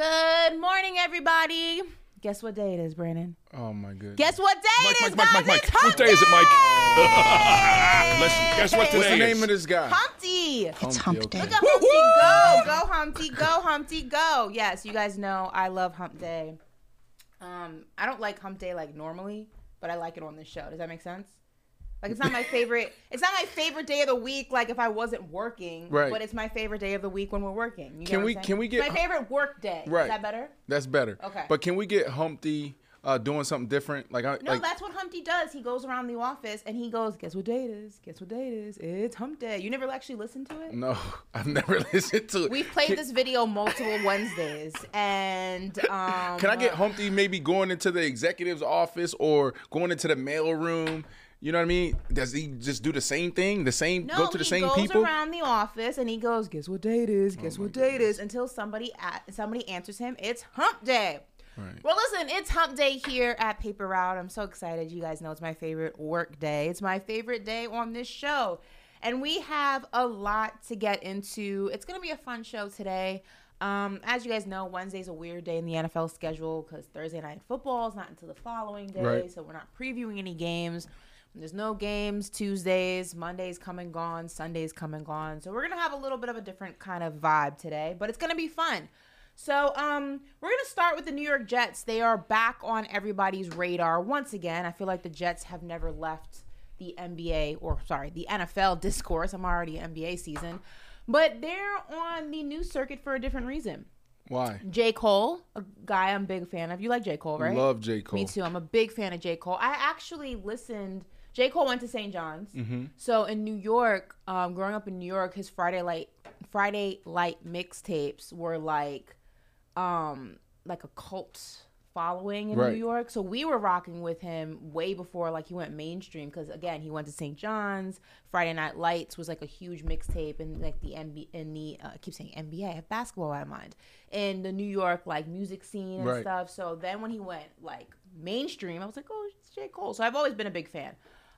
Good morning, everybody. Guess what day it is, Brandon? Oh my goodness. Guess what day Mike, it is, Mike, Mike, guys? Mike, It's Mike. hump What day is it, Mike? Let's guess what Hey. today What's the name of this guy? Humpty. It's hump day. Look at Humpty go. Go, Humpty. Go, Humpty. Go. Yes, you guys know I love Hump Day. Um, I don't like Hump Day like normally, but I like it on this show. Does that make sense? Like it's not my favorite. It's not my favorite day of the week. Like if I wasn't working, Right. But it's my favorite day of the week when we're working. You Can we- can we It's get- my favorite work day? Right. Is that better? That's better. Okay. But can we get Humpty uh, doing something different? Like, I, No, like that's what Humpty does. He goes around the office and he goes, "Guess what day it is? Guess what day it is? It's Hump Day." You never actually listened to it? no, I've never listened to it. We've played Can- this video multiple Wednesdays, and um, Can I get Humpty maybe going into the executive's office or going into the mail room? You know what I mean? Does he just do the same thing? The same No, go to the same game. he goes people? around the office and he goes, "Guess what day it is? Oh Guess what day it is?" Until somebody a somebody answers him, "It's Hump Day." Right. Well, listen, it's Hump Day here at Paper Route. I'm so excited. You guys know it's my favorite work day. It's my favorite day on this show. And we have a lot to get into. It's going to be a fun show today. Um, as you guys know, Wednesday's a weird day in the NFL schedule because Thursday night football is not until the following day. Right. So we're not previewing any games. There's no games Tuesdays, Mondays come and gone, Sundays come and gone. So we're gonna have a little bit of a different kind of vibe today, but it's gonna be fun. So um, we're gonna start with the New York Jets. They are back on everybody's radar once again. I feel like the Jets have never left the NBA or sorry, the NFL discourse. I'm already NBA season, but they're on the news circuit for a different reason. Why? J. Cole, a guy I'm a big fan of. You like J. Cole, right? Love J. Cole. Me too. I'm a big fan of J. Cole. I actually listened. J. Cole went to St. John's. Mm-hmm. So in New York, um, growing up in New York, his Friday light Friday light mixtapes were like, um, like a cult following in Right. New York. So we were rocking with him way before like he went mainstream because again he went to St. John's. Friday Night Lights was like a huge mixtape and like the NBA in the uh, I keep saying NBA. I have basketball in mind in the New York like music scene and Right. stuff. So then when he went like mainstream, I was like, oh, it's J Cole. So I've always been a big fan.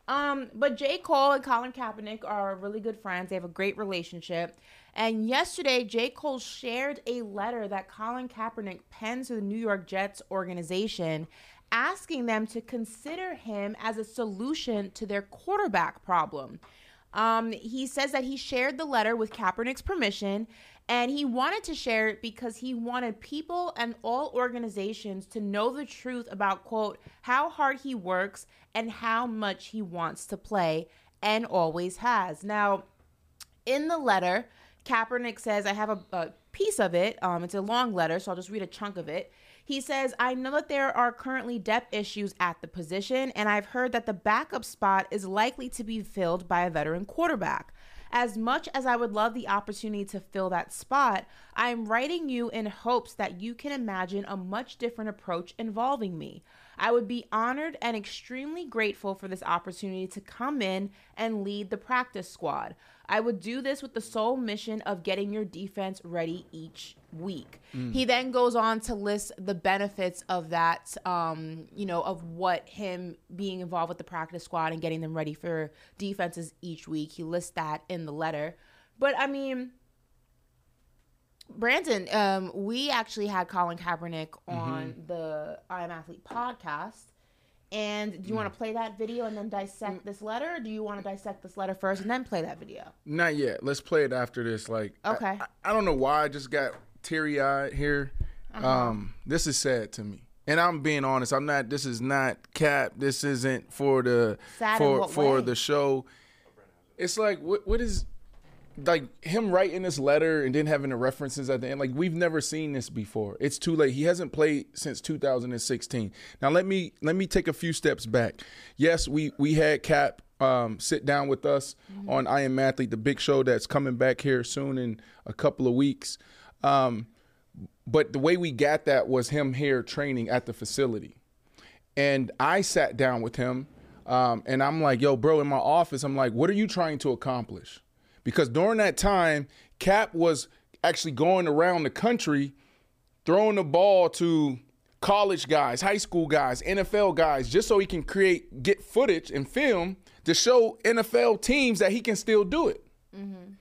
Um, but J. Cole and Colin Kaepernick are really good friends. They have a great relationship. And yesterday, J. Cole shared a letter that Colin Kaepernick penned to the New York Jets organization asking them to consider him as a solution to their quarterback problem. Um, he says that he shared the letter with Kaepernick's permission, and he wanted to share it because he wanted people and all organizations to know the truth about, quote, how hard he works and how much he wants to play and always has. Now, in the letter, Kaepernick says, I have a, a piece of it. Um, it's a long letter, so I'll just read a chunk of it. He says, I know that there are currently depth issues at the position, and I've heard that the backup spot is likely to be filled by a veteran quarterback. As much as I would love the opportunity to fill that spot, I'm writing you in hopes that you can imagine a much different approach involving me. I would be honored and extremely grateful for this opportunity to come in and lead the practice squad. I would do this with the sole mission of getting your defense ready each week. He then goes on to list the benefits of that, um, you know, of what him being involved with the practice squad and getting them ready for defenses each week. He lists that in the letter. But I mean, Brandon, um, we actually had Colin Kaepernick on the I Am Athlete podcast. And do you want to play that video and then dissect this letter? Or do you want to dissect this letter first and then play that video? Not yet. Let's play it after this. Like, Okay. I, I don't know why I just got teary eyed here. Uh-huh. Um, this is sad to me, and I'm being honest. I'm not. This is not cap. This isn't for the Sad for for way? the show. It's like what what is like him writing this letter and then having the references at the end. Like we've never seen this before. It's too late. He hasn't played since 2016. Now let me let me take a few steps back. Yes, we we had Cap um, sit down with us on I Am Athlete, the big show that's coming back here soon in a couple of weeks. Um, but the way we got that was him here training at the facility. And I sat down with him um, and I'm like, yo, bro, in my office, I'm like, what are you trying to accomplish? Because during that time, Cap was actually going around the country throwing the ball to college guys, high school guys, NFL guys, just so he can create, get footage and film to show NFL teams that he can still do it. Mm-hmm.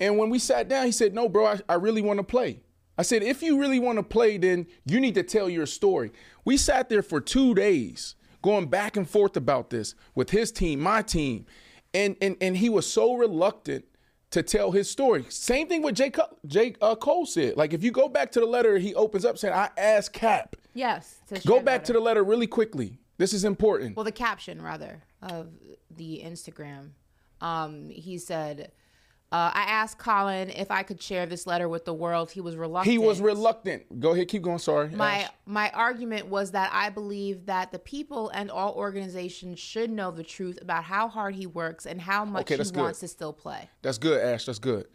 And when we sat down, he said, No, bro, I, I really want to play. I said, If you really want to play, then you need to tell your story. We sat there for two days going back and forth about this with his team, my team. And, and, and he was so reluctant to tell his story. Same thing with Jake, Jake uh, Cole said. Like, if you go back to the letter, he opens up saying, I asked Cap. Yes. Go back to the letter really quickly. This is important. well, the caption rather of the Instagram. Um, he said, uh, "I asked Colin if I could share this letter with the world. He was reluctant. he was reluctant. Go ahead, keep going. Sorry. My Ash. my argument was that I believe that the people and all organizations should know the truth about how hard he works and how much Okay, he good. wants to still play. That's good, Ash. That's good.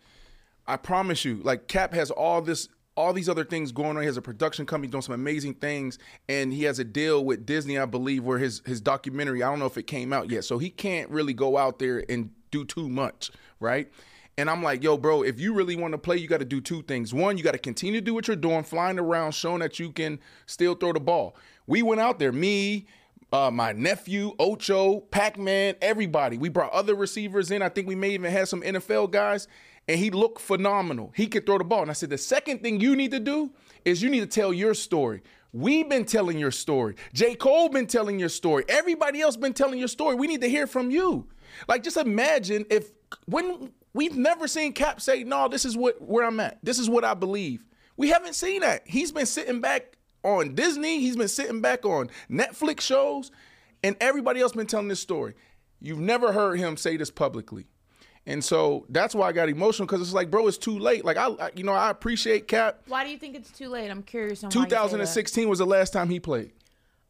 I promise you, like Cap has all this, all these other things going on. He has a production company doing some amazing things, and he has a deal with Disney, I believe, where his his documentary. I don't know if it came out yet, so he can't really go out there and do too much, right? And I'm like, yo, bro, if you really want to play, you got to do two things. One, you got to continue to do what you're doing, flying around, showing that you can still throw the ball. We went out there, me, uh, my nephew, Ocho, Pac Man, everybody. We brought other receivers in. I think we may even have some NFL guys, and he looked phenomenal. He could throw the ball. And I said, the second thing you need to do is you need to tell your story. We've been telling your story. J. Cole been telling your story. Everybody else been telling your story. We need to hear from you. Like, just imagine if when we've never seen Cap say, "No, this is what where I'm at. This is what I believe." We haven't seen that. He's been sitting back on Disney. He's been sitting back on Netflix shows, and everybody else been telling this story. You've never heard him say this publicly. And so that's why I got emotional because it's like, bro, it's too late. Like I, I, you know, I appreciate Cap. Why do you think it's too late? I'm curious on why you say that. 2016 was the last time he played.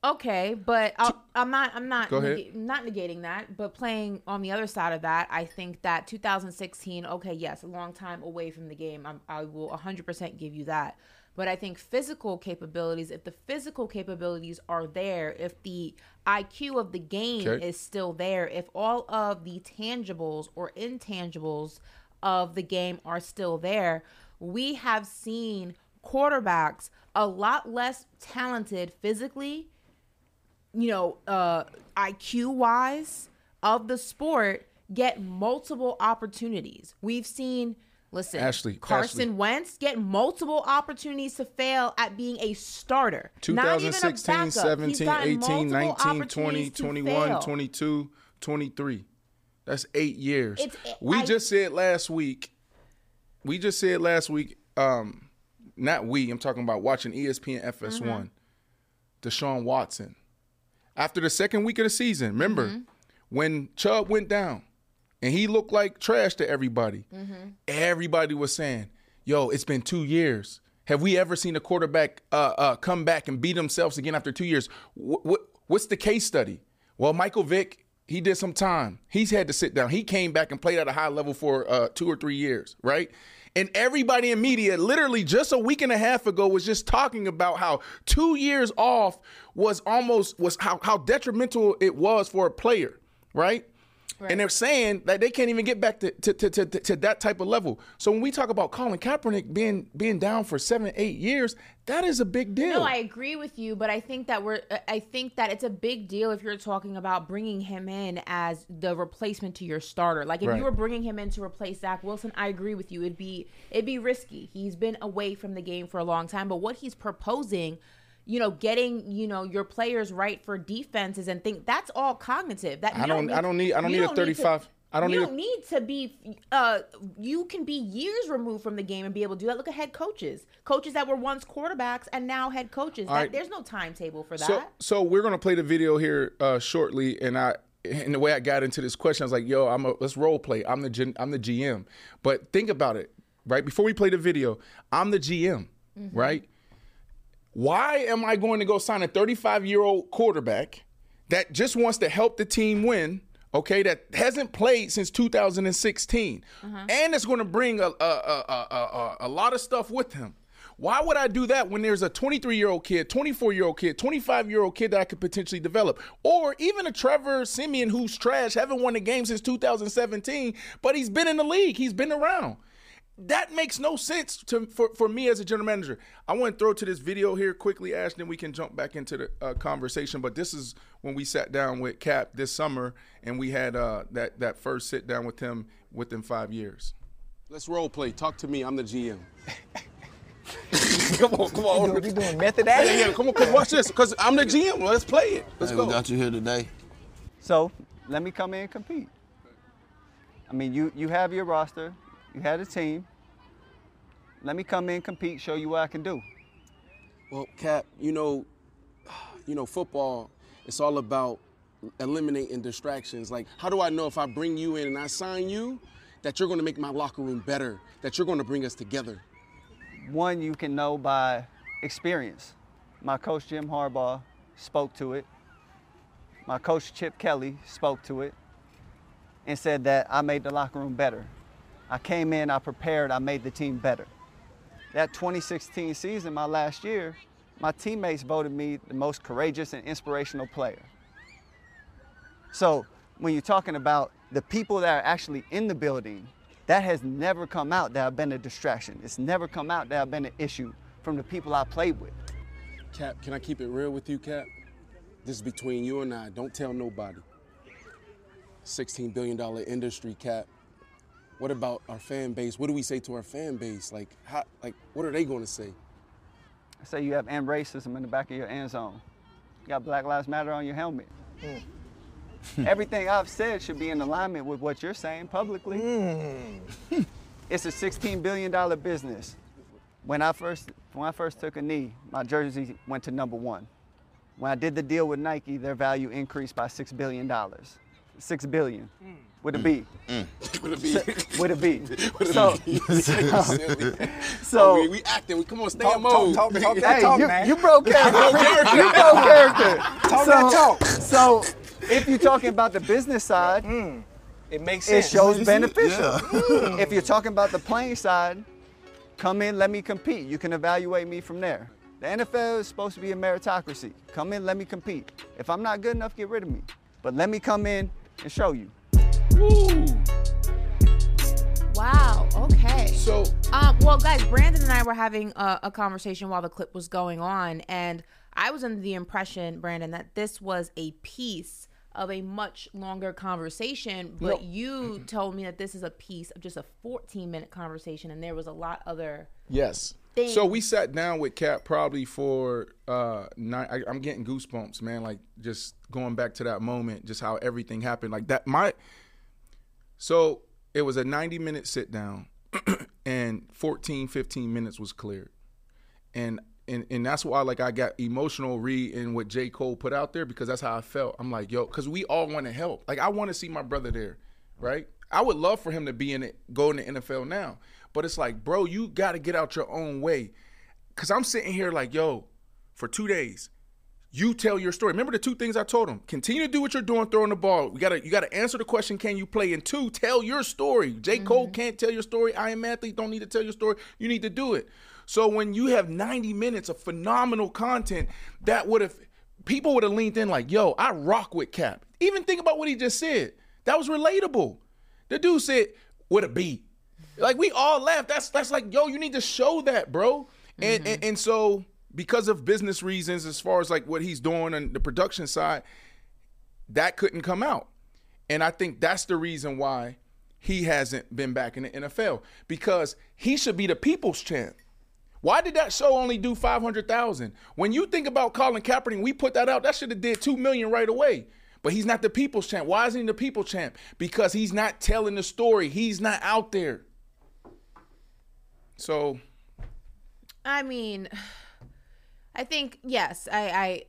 Okay, but I'll, I'm not. I'm not. Go ahead. nega- not negating that, but playing on the other side of that, I think that 2016. Okay, yes, a long time away from the game. I'm, I will 100% give you that. But I think physical capabilities. If the physical capabilities are there, if the IQ of the game Okay. is still there, if all of the tangibles or intangibles of the game are still there, we have seen quarterbacks a lot less talented physically you know, uh, IQ wise of the sport get multiple opportunities. We've seen, listen, Ashley, Carson Ashley. Wentz get multiple opportunities to fail at being a starter. Not even a 2016, 17, 18, 19, 20, 21, fail. 22, 23. That's eight years. It's- we I- just said last week, we just said last week, um, not we, I'm talking about watching ESPN FS1, Mm-hmm. Deshaun Watson. After the second week of the season, remember Mm-hmm. when Chubb went down and he looked like trash to everybody, Mm-hmm. everybody was saying, yo, it's been two years. Have we ever seen a quarterback uh, uh, come back and beat themselves again after two years? Wh- wh- what's the case study? Well, Michael Vick, He did some time. He's had to sit down. He came back and played at a high level for uh, two or three years, right? And everybody in media, literally just a week and a half ago, was just talking about how two years off was almost was how, how detrimental it was for a player, right? And they're saying that they can't even get back to, to, to, to, to that type of level. So when we talk about Colin Kaepernick being being down for seven, eight years, that is a big deal. No, I agree with you, but I think that we're uh, I think that it's a big deal if you're talking about bringing him in as the replacement to your starter. Like if Right. you were bringing him in to replace Zach Wilson, I agree with you. It'd be it'd be risky. He's been away from the game for a long time, but what he's proposing you know, getting you know your players right for defenses and think that's all cognitive. That I you don't- I don't need- I don't need a to- 35 I don't you need don't need to be. Uh, you can be years removed from the game and be able to do that. Look at head coaches, coaches that were once quarterbacks and now head coaches. That, right. There's no timetable for that. So, so we're gonna play the video here uh, shortly, and I, and the way I got into this question, I was like, "Yo, I'm a let's role play. I'm the gen, I'm the GM." But think about it, right? Before we play the video, I'm the GM, right? Why am I going to go sign a 35 year old quarterback that just wants to help the team win? Okay, that hasn't played since 2016, uh-huh. and it's going to bring a, a, a, a, a, a lot of stuff with him. Why would I do that when there's a 23 year old kid, 24 year old kid, 25 year old kid that I could potentially develop? Or even a Trevor Siemian who's trash, haven't won a game since 2017, but he's been in the league, he's been around. That makes no sense to for, for me as a general manager. I want to throw to this video here quickly, Ash, then we can jump back into the uh, conversation. But this is when we sat down with Cap this summer, and we had uh, that that first sit down with him within five years. Let's role play. Talk to me. I'm the GM. come on, come on. We doing method Yeah, acting? yeah, come on, cause watch this. Cause I'm the GM. Let's play it. Let's Hey, go. we got you here today. So let me come in and compete. I mean, you you have your roster, you had a team. Let me come in, compete, show you what I can do. Well, Cap, you know, you know, football. It's all about eliminating distractions. Like, how do I know if I bring you in and I sign you, that you're going to make my locker room better? That you're going to bring us together? One you can know by experience. My coach Jim Harbaugh spoke to it. My coach Chip Kelly spoke to it and said that I made the locker room better. I came in, I prepared, I made the team better. That 2016 season, my last year, my teammates voted me the most courageous and inspirational player. So when you're talking about the people that are actually in the building, that has never come out that have been a distraction. It's never come out that have been an issue from the people I played with. Cap, can I keep it real with you, Cap? This is between you and I. Don't tell nobody. $16 billion industry, Cap. What about our fan base? What do we say to our fan base? Like, how, like, what are they going to say? I say you have end racism in the back of your end zone. You got Black Lives Matter on your helmet. Hmm. Everything I've said should be in alignment with what you're saying publicly. Hmm. it's a $16 billion business. When I first when I first took a knee, my jersey went to number one. When I did the deal with Nike, their value increased by six billion dollars. Six billion. Hmm. With a B. Would it be? With a B. Would it So, be? Silly. so oh, we, we acting. We come on, stay Talk- in mode. talk- talk- talk Hey, that you- talk, you- man. You broke character. you broke character. Talk so, that talk. So, if you're talking about the business side, mm. It makes it sense. shows beneficial. if you're talking about the playing side, come in, let me compete. You can evaluate me from there. The NFL is supposed to be a meritocracy. Come in, let me compete. If I'm not good enough, get rid of me. But let me come in and show you. Wow. Okay. So Um, well, guys, Brandon and I were having a, a conversation while the clip was going on, and I was under the impression, Brandon, that this was a piece of a much longer conversation, but you told me that this is a piece of just a 14 minute conversation, and there was a lot other. Yes. things. So we sat down with Cap probably for uh nine. I, I'm getting goosebumps, man. Like just going back to that moment, just how everything happened. Like that. My. So it was a 90 minute sit down, and 14, 15 minutes was cleared, and. And, and that's why like I got emotional reading what J. Cole put out there because that's how I felt. I'm like, yo, because we all want to help. Like I want to see my brother there, right? I would love for him to be in it, go in the NFL now. But it's like, bro, you got to get out your own way. Cause I'm sitting here like, yo, for two days, You tell your story. Remember the two things I told him. Continue to do what you're doing, throwing the ball. We gotta you gotta answer the question, can you play? And two, tell your story. J. Cole mm-hmm. can't tell your story. I am athlete, don't need to tell your story. You need to do it. So when you have 90 minutes of phenomenal content, that would have people would have leaned in like, yo, I rock with Cap. Even think about what he just said. That was relatable. The dude said, with a B. Like we all laughed. That's that's like, yo, you need to show that, bro. And and, mm-hmm. and so because of business reasons, as far as like what he's doing on the production side, that couldn't come out. And I think that's the reason why he hasn't been back in the NFL because he should be the people's champ. Why did that show only do 500,000? When you think about Colin Kaepernick, we put that out, that should have did 2 million right away. But he's not the people's champ. Why isn't he the people's champ? Because he's not telling the story. He's not out there. So, I mean, I think yes, I, I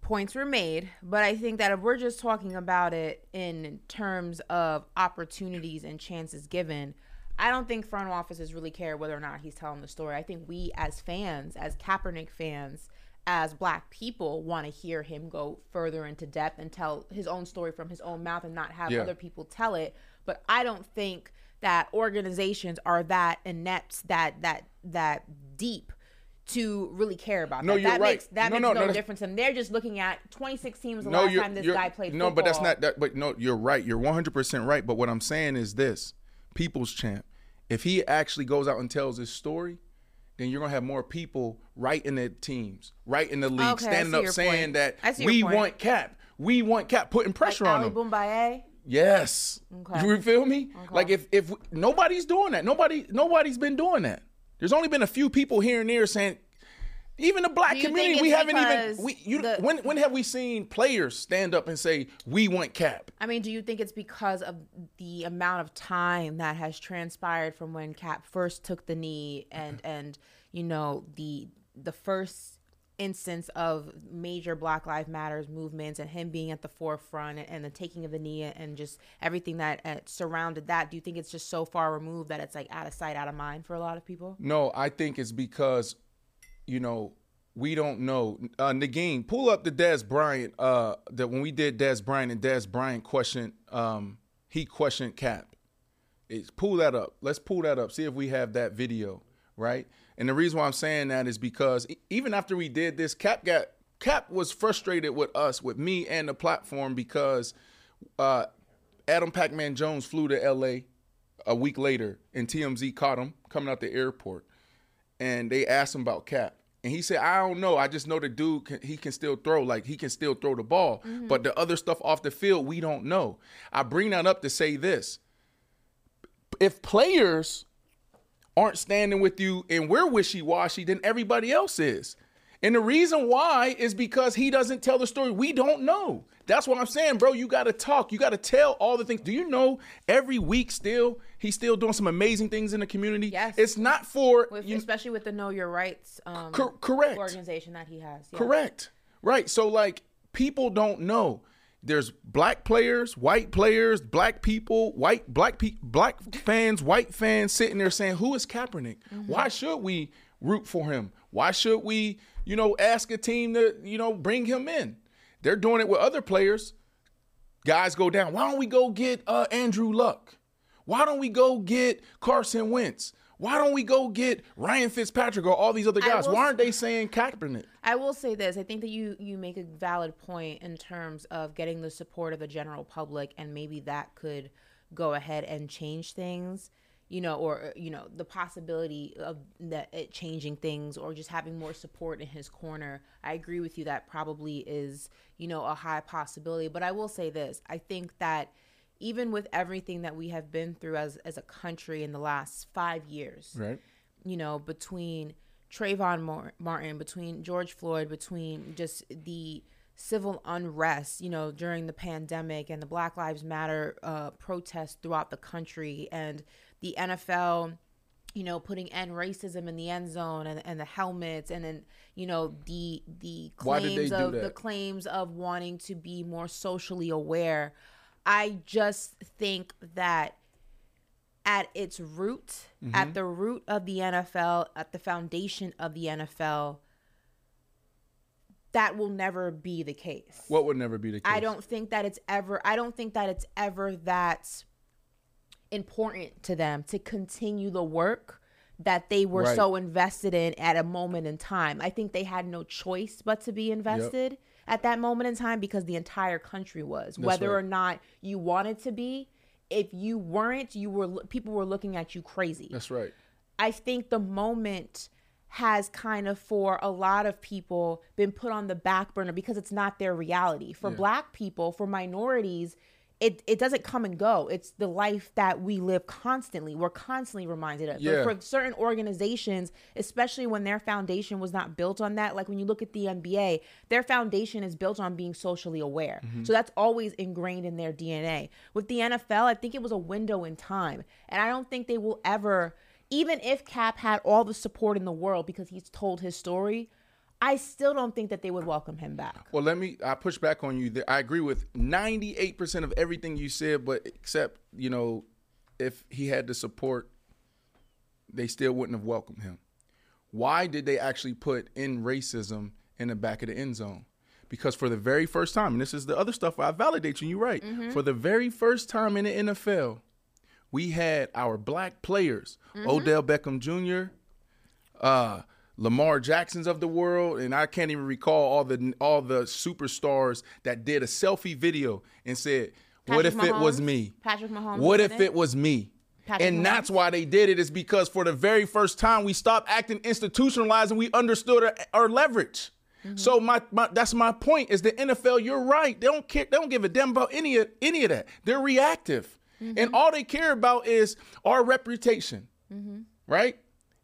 points were made, but I think that if we're just talking about it in terms of opportunities and chances given, I don't think front offices really care whether or not he's telling the story. I think we as fans, as Kaepernick fans, as black people want to hear him go further into depth and tell his own story from his own mouth and not have Yeah. other people tell it. But I don't think that organizations are that inept, that that that deep to really care about No, that. you're that right. makes that No, makes no, no, no, difference. And they're just looking at 2016 was the no, last time this guy played No, but that's not that. But no, you're right. You're 100 percent right. But what I'm saying is this: people's champ. If he actually goes out and tells his story, then you're gonna have more people right in the teams, right in the league, Okay, standing up saying point. that I see your we point. want Cap, we want Cap, putting like pressure on Ali him. Yes. Okay. You feel me? Like if if nobody's doing that, nobody nobody's been doing that. There's only been a few people here and there saying. Even the black community, we haven't even. We, you, the- when when have we seen players stand up and say we want Cap? I mean, do you think it's because of the amount of time that has transpired from when Cap first took the knee and and you know the the first instance of major Black Lives Matters movements and him being at the forefront and, the taking of the knee and just everything that uh, surrounded that? Do you think it's just so far removed that it's like out of sight, out of mind for a lot of people? No, I think it's because, you know, we don't know. Uh, Nagin, pull up the Dez Bryant. Uh, that when we did Dez Bryant and Dez Bryant questioned, um, he questioned Cap. It's, pull that up. Let's pull that up. See if we have that video, right? And the reason why I'm saying that is because even after we did this, Cap got Cap was frustrated with us, with me and the platform because uh, Adam Pac-Man Jones flew to L.A. a week later, and TMZ caught him coming out the airport and they asked him about Cap. And he said, I don't know. I just know the dude, can, he can still throw. Like, he can still throw the ball. But the other stuff off the field, we don't know. I bring that up to say this. If players aren't standing with you and we're wishy washy, then everybody else is. And the reason why is because he doesn't tell the story. We don't know. That's what I'm saying, bro. You got to talk. You got to tell all the things. Do you know every week still he's still doing some amazing things in the community? Yes. It's not for With, you, especially with the Know Your Rights um, Cor- correct. organization that he has. Yeah. Correct. Right. So like people don't know. There's black players, white players, black people, white black pe- black fans, white fans sitting there saying, "Who is Kaepernick? Why should we root for him? Why should we, you know, ask a team to, you know, bring him in?" They're doing it with other players. Guys go down. Why don't we go get uh, Andrew Luck? Why don't we go get Carson Wentz? Why don't we go get Ryan Fitzpatrick or all these other guys? Why aren't they saying Kaepernick? I will say this. I think that you you make a valid point in terms of getting the support of the general public, and maybe that could go ahead and change things. You know, or uh, you know, the possibility of that it changing things, or just having more support in his corner. I agree with you. That probably is you know a high possibility. But I will say this. I think that even with everything that we have been through as as a country in the last five years, Right. you know, between Trayvon Martin, between George Floyd, between just the civil unrest, you know, during the pandemic and the Black Lives Matter uh, protests throughout the country, and the NFL, you know, putting end racism in the end zone and, and the helmets, and then you know the the Why did they claims of the claims of wanting to be more socially aware. I just think that at its root, Mm-hmm. at the root of the NFL, at the foundation of the NFL, that will never be the case. What would never be the case? I don't think that it's ever I don't think that it's ever that important to them to continue the work that they were Right. so invested in at a moment in time. I think they had no choice but to be invested at that moment in time because the entire country was. Whether right. or not you wanted to be, if you weren't, you were people were looking at you crazy. That's right. I think the moment has kind of for a lot of people been put on the back burner because it's not their reality. For black people, for minorities, it, it doesn't come and go. It's the life that we live constantly. We're constantly reminded of. Yeah. But for certain organizations, especially when their foundation was not built on that, like when you look at the NBA, their foundation is built on being socially aware. Mm-hmm. So that's always ingrained in their DNA. With the NFL, I think it was a window in time. And I don't think they will ever even if Cap had all the support in the world because he's told his story, I still don't think that they would welcome him back. Well, let me. I push back on you. I agree with ninety-eight percent of everything you said, but except you know, if he had the support, they still wouldn't have welcomed him. Why did they actually put in racism in the back of the end zone? Because for the very first time, and this is the other stuff I validate you. You're right. For the very first time in the NFL, we had our black players, Odell Beckham Jr., uh, Lamar Jacksons of the world, and I can't even recall all the all the superstars that did a selfie video and said, "What if Patrick it was me? Patrick Mahomes What if it? it was me?" Patrick and that's why they did it is because for the very first time we stopped acting institutionalized and we understood our, our leverage. Mm-hmm. So my, my that's my point is the NFL. You're right. They don't care. They don't give a damn about any of any of that. They're reactive, Mm-hmm. and all they care about is our reputation, Mm-hmm. right?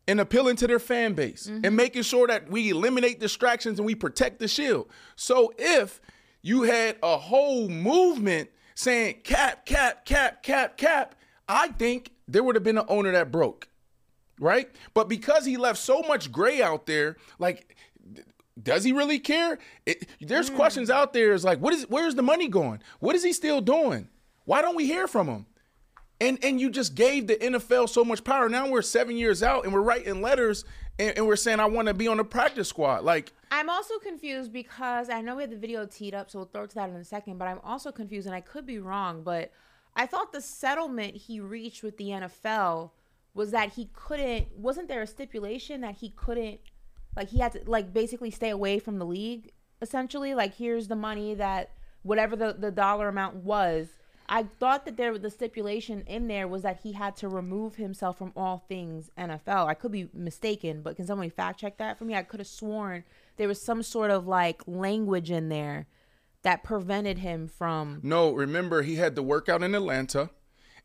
And appealing to their fan base Mm-hmm. and making sure that we eliminate distractions and we protect the shield. So if you had a whole movement saying cap, cap, cap, cap, cap, I think there would have been an owner that broke right? But because he left so much gray out there, like, does he really care? It, there's questions out there. Is like, what is? Where's the money going? What is he still doing? Why don't we hear from him? And and you just gave the NFL so much power. Now we're seven years out, and we're writing letters, and, and we're saying I want to be on the practice squad. Like, I'm also confused because I know we had the video teed up, so we'll throw to that in a second. But I'm also confused, and I could be wrong, but I thought the settlement he reached with the NFL was that he couldn't. Wasn't there a stipulation that he couldn't, like he had to, like basically stay away from the league? Essentially, like here's the money that whatever the the dollar amount was. I thought that there was the stipulation in there was that he had to remove himself from all things NFL. I could be mistaken, but can somebody fact check that for me? I could have sworn there was some sort of like language in there that prevented him from No, remember he had the workout in Atlanta,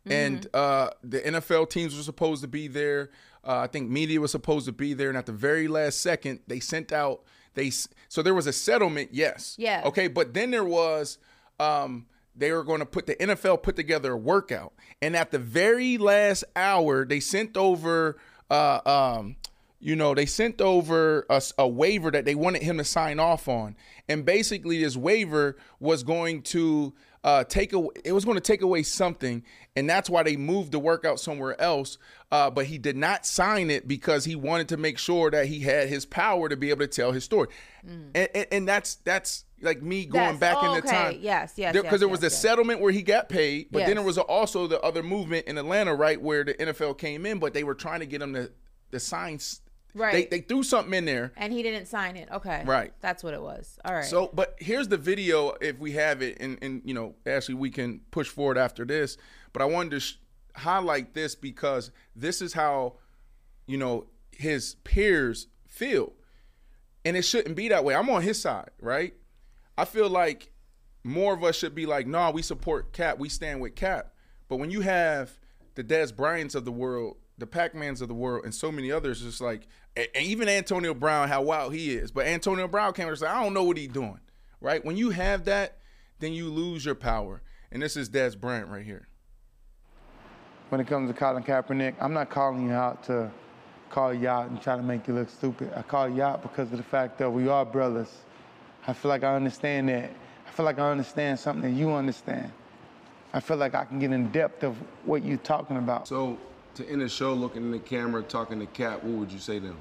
and uh, the NFL teams were supposed to be there. Uh, I think media was supposed to be there, and at the very last second, they sent out they. So there was a settlement, yes. Yeah. Okay, but then there was. Um, they were going to put the NFL put together a workout, and at the very last hour, they sent over. Uh, um, you know, they sent over a waiver that they wanted him to sign off on, and basically, this waiver was going to uh, take away. It was going to take away something, and that's why they moved the workout somewhere else. Uh, but he did not sign it because he wanted to make sure that he had his power to be able to tell his story, and, and, and that's that's like me going back Oh, in the okay. time. Yes, yes, Because yes, there was yes, the yes. settlement where he got paid, but then there was also the other movement in Atlanta, right, where the NFL came in, but they were trying to get him to the signs. Right. They, they threw something in there. and he didn't sign it. Okay. Right. That's what it was. All right. So, but here's the video if we have it, and, and you know, actually, we can push forward after this. But I wanted to sh- highlight this because this is how, you know, his peers feel. And it shouldn't be that way. I'm on his side, right? I feel like more of us should be like, nah, we support Cap, we stand with Cap. But when you have the Dez Bryants of the world, the Pac-Mans of the world, and so many others, just like, and and even Antonio Brown, how wild he is. But Antonio Brown came and said, I don't know what he's doing, right? When you have that, then you lose your power. And this is Dez Bryant right here. when it comes to Colin Kaepernick, I'm not calling you out to call you out and try to make you look stupid. I call you out because of the fact that we are brothers. I feel like I understand that. I feel like I understand something that you understand. I feel like I can get in depth of what you're talking about. So, to end the show, looking in the camera, talking to Cap, what would you say to him?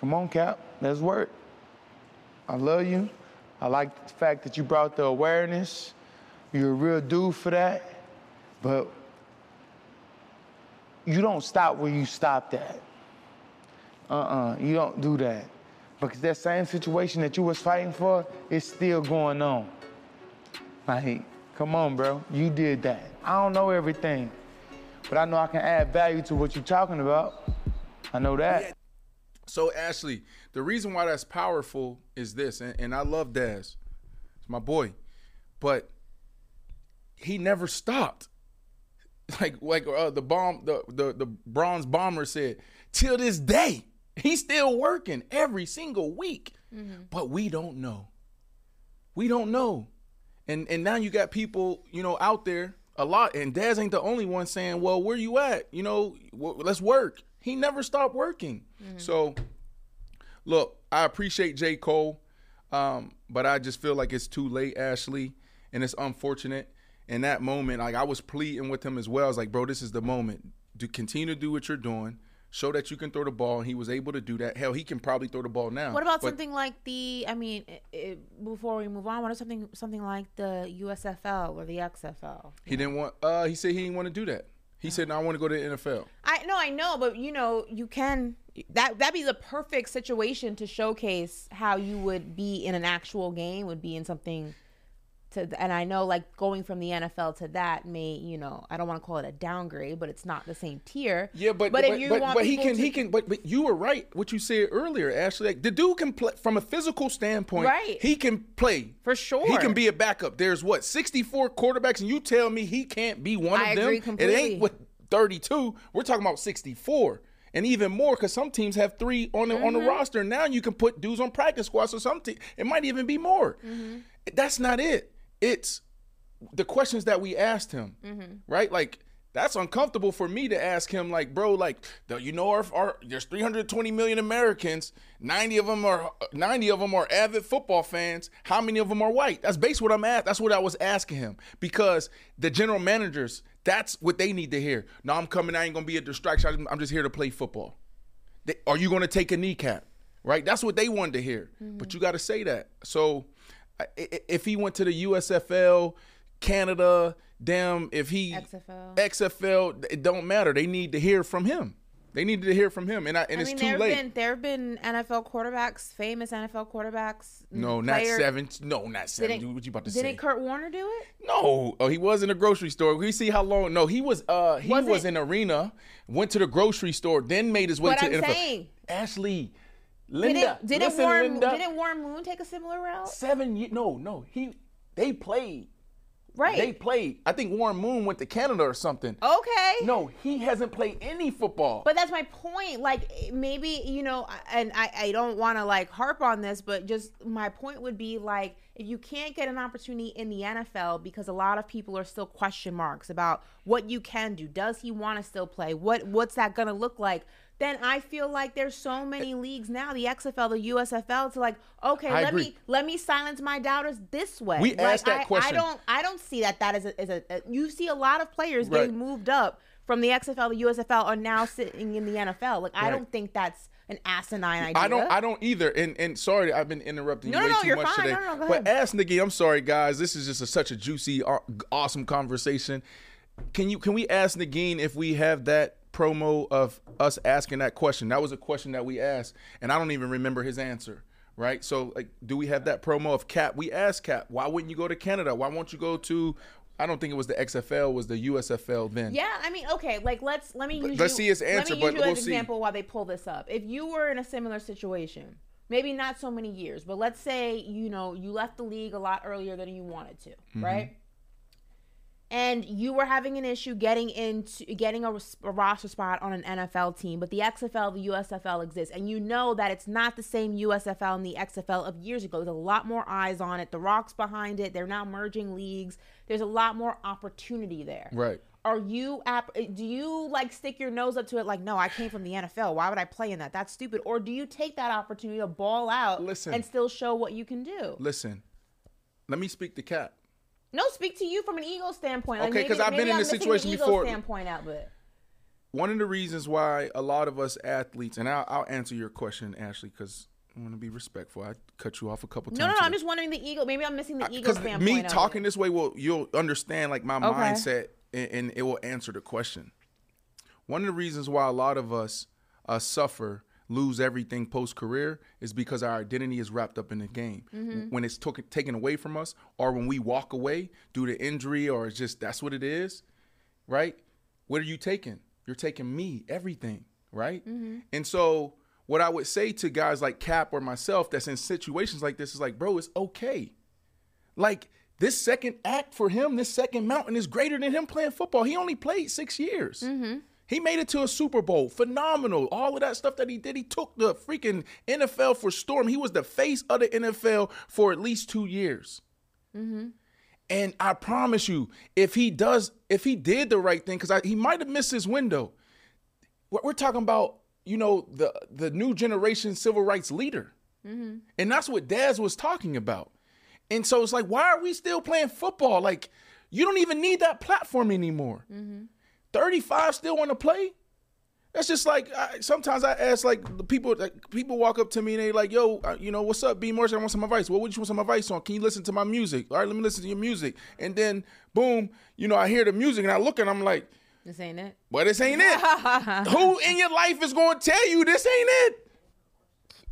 Come on, Cap, let's work. I love you. I like the fact that you brought the awareness. You're a real dude for that. But you don't stop where you stopped at. Uh-uh, you don't do that. Because that same situation that you was fighting for is still going on. Like, come on, bro. You did that. I don't know everything. But I know I can add value to what you're talking about. I know that. So Ashley, the reason why that's powerful is this, and, and I love Dez, it's my boy, but he never stopped. Like like uh, the bomb, the, the the bronze bomber said, till this day, he's still working every single week. But we don't know. We don't know. And and now you got people, you know, out there a lot, and Dez ain't the only one saying, "Well, where you at? You know, w- let's work." He never stopped working. So, look, I appreciate J. Cole, um, but I just feel like it's too late, Ashley, and it's unfortunate. In that moment, like I was pleading with him as well. I was like, "Bro, this is the moment. Do continue to do what you're doing." Show that you can throw the ball, and he was able to do that. Hell, he can probably throw the ball now. What about But- something like the? I mean, i i before we move on, what is something something like the USFL or the XFL? He didn't want. Uh, he said he didn't want to do that. He said, "No, I want to go to the NFL." I no, I know, but you know, you can that that'd be the perfect situation to showcase how you would be in an actual game. Would be in something to, and I know like going from the NFL to that may, you know, I don't want to call it a downgrade, but it's not the same tier. Yeah, but but, but, if you but, but he can to- he can but but you were right what you said earlier, Ashley. Like the dude can play from a physical standpoint. Right. He can play For sure. He can be a backup. There's what 64 quarterbacks, and you tell me he can't be one I of them. agree It ain't with 32. We're talking about 64. And even more because some teams have three on the on Mm-hmm. the roster. Now you can put dudes on practice squads. So some te- it might even be more. Mm-hmm. That's not it. It's the questions that we asked him, Mm-hmm. right? Like that's uncomfortable for me to ask him, like, bro, like, you know, our, our there's 320 million Americans, 90 of them are 90 of them are avid football fans. How many of them are white? That's basically what I'm at. That's what I was asking him because the general managers, that's what they need to hear. No, I'm coming. I ain't gonna be a distraction. I'm- just here to play football. They, are you going to take a kneecap? Right? That's what they wanted to hear. But you got to say that. So if he went to the USFL, Canada, damn, if he XFL. XFL, it don't matter. They need to hear from him. They needed to hear from him, and I, and I it's too late. been there have been NFL quarterbacks, famous NFL quarterbacks. no, not seven. No, not seven. Didn't, what you about to say? didn't? Kurt Warner do it? No, oh, he was in a grocery store. We see how long. No, he was. Uh, he Was was, in arena, went to the grocery store, then made his way What to I'm the NFL. saying. Ashley, Linda, Didn't didn't listen, Warren Linda. didn't Warren Moon take a similar route? seven years. No, no, he they played. Right. They played. I think Warren Moon went to Canada or something. okay. No, he hasn't played any football. But that's my point. Like maybe you know, and I, I don't want to like harp on this, but just my point would be like if you can't get an opportunity in the NFL because a lot of people are still question marks about what you can do. Does he want to still play? What what's that gonna look like? Then I feel like there's so many leagues now, the XFL, the USFL, to like, okay, I let agree. me let me silence my doubters this way. We Like, asked that I, question. I don't I don't see that that is a, is a, a you see a lot of players Right. getting moved up from the XFL, the USFL are now sitting in the NFL. Like I don't think that's an asinine idea. I don't. I don't either. And and sorry, I've been interrupting No, you no, way no, too much fine. today. No, no, no, go but ask Nikki. I'm sorry, guys. This is just a, such a juicy, awesome conversation. Can you? Can we ask Nagin if we have that promo of us asking that question? That was a question that we asked, and I don't even remember his answer. Right. So, like, do we have that promo of Cap? We asked Cap, why wouldn't you go to Canada? Why won't you go to? I don't think it was the XFL. It was the USFL then? Yeah, I mean, okay, like let's let me use let's you, see his answer, Let me but use you we'll as an example while they pull this up. If you were in a similar situation, maybe not so many years, but let's say you know you left the league a lot earlier than you wanted to, Mm-hmm. right? And you were having an issue getting into getting a, a roster spot on an NFL team, but the XFL, the USFL exists, and you know that it's not the same USFL and the XFL of years ago. There's a lot more eyes on it. The Rock's behind it. They're now merging leagues. There's a lot more opportunity there Right. are you app do you like stick your nose up to it like no i came from the nfl why would i play in that that's stupid or do you take that opportunity to ball out Listen. and still show what you can do Listen, let me speak to Cap. No speak to you from an ego standpoint like, Okay, 'cause maybe- I've been in this situation before. standpoint out but one of the reasons why a lot of us athletes, and I'll, I'll answer your question, Ashley, because I want to be respectful. I cut you off a couple times. no, no. I'm just wondering the ego. Maybe I'm missing the ego because standpoint. me talking this way will you'll understand like my Okay. mindset and, and it will answer the question one of the reasons why a lot of us uh, suffer lose everything post career is because our identity is wrapped up in the game Mm-hmm. when it's took, taken away from us or when we walk away due to injury or it's just that's what it is right what are you taking you're taking me everything right Mm-hmm. and so what i would say to guys like cap or myself that's in situations like this is like bro it's okay like this second act for him, this second mountain is greater than him playing football. He only played six years. He made it to a Super Bowl. Phenomenal. All of that stuff that he did. He took the freaking NFL for storm. He was the face of the NFL for at least two years. Mm-hmm. And I promise you, if he does, if he did the right thing, because he might have missed his window. We're talking about, you know, the the new generation civil rights leader. mm-hmm. And that's what Dez was talking about. And so it's like, why are we still playing football? Like, you don't even need that platform anymore. 35 still want to play? That's just like I, sometimes I ask like the people like, people walk up to me and they like, yo, uh, you know, what's up, B Morrison? I want some advice. What would you want some advice on? Can you listen to my music? All right, let me listen to your music. And then boom, you know, I hear the music and I look and I'm like, This ain't it. but this ain't it. Who in your life is going to tell you this ain't it?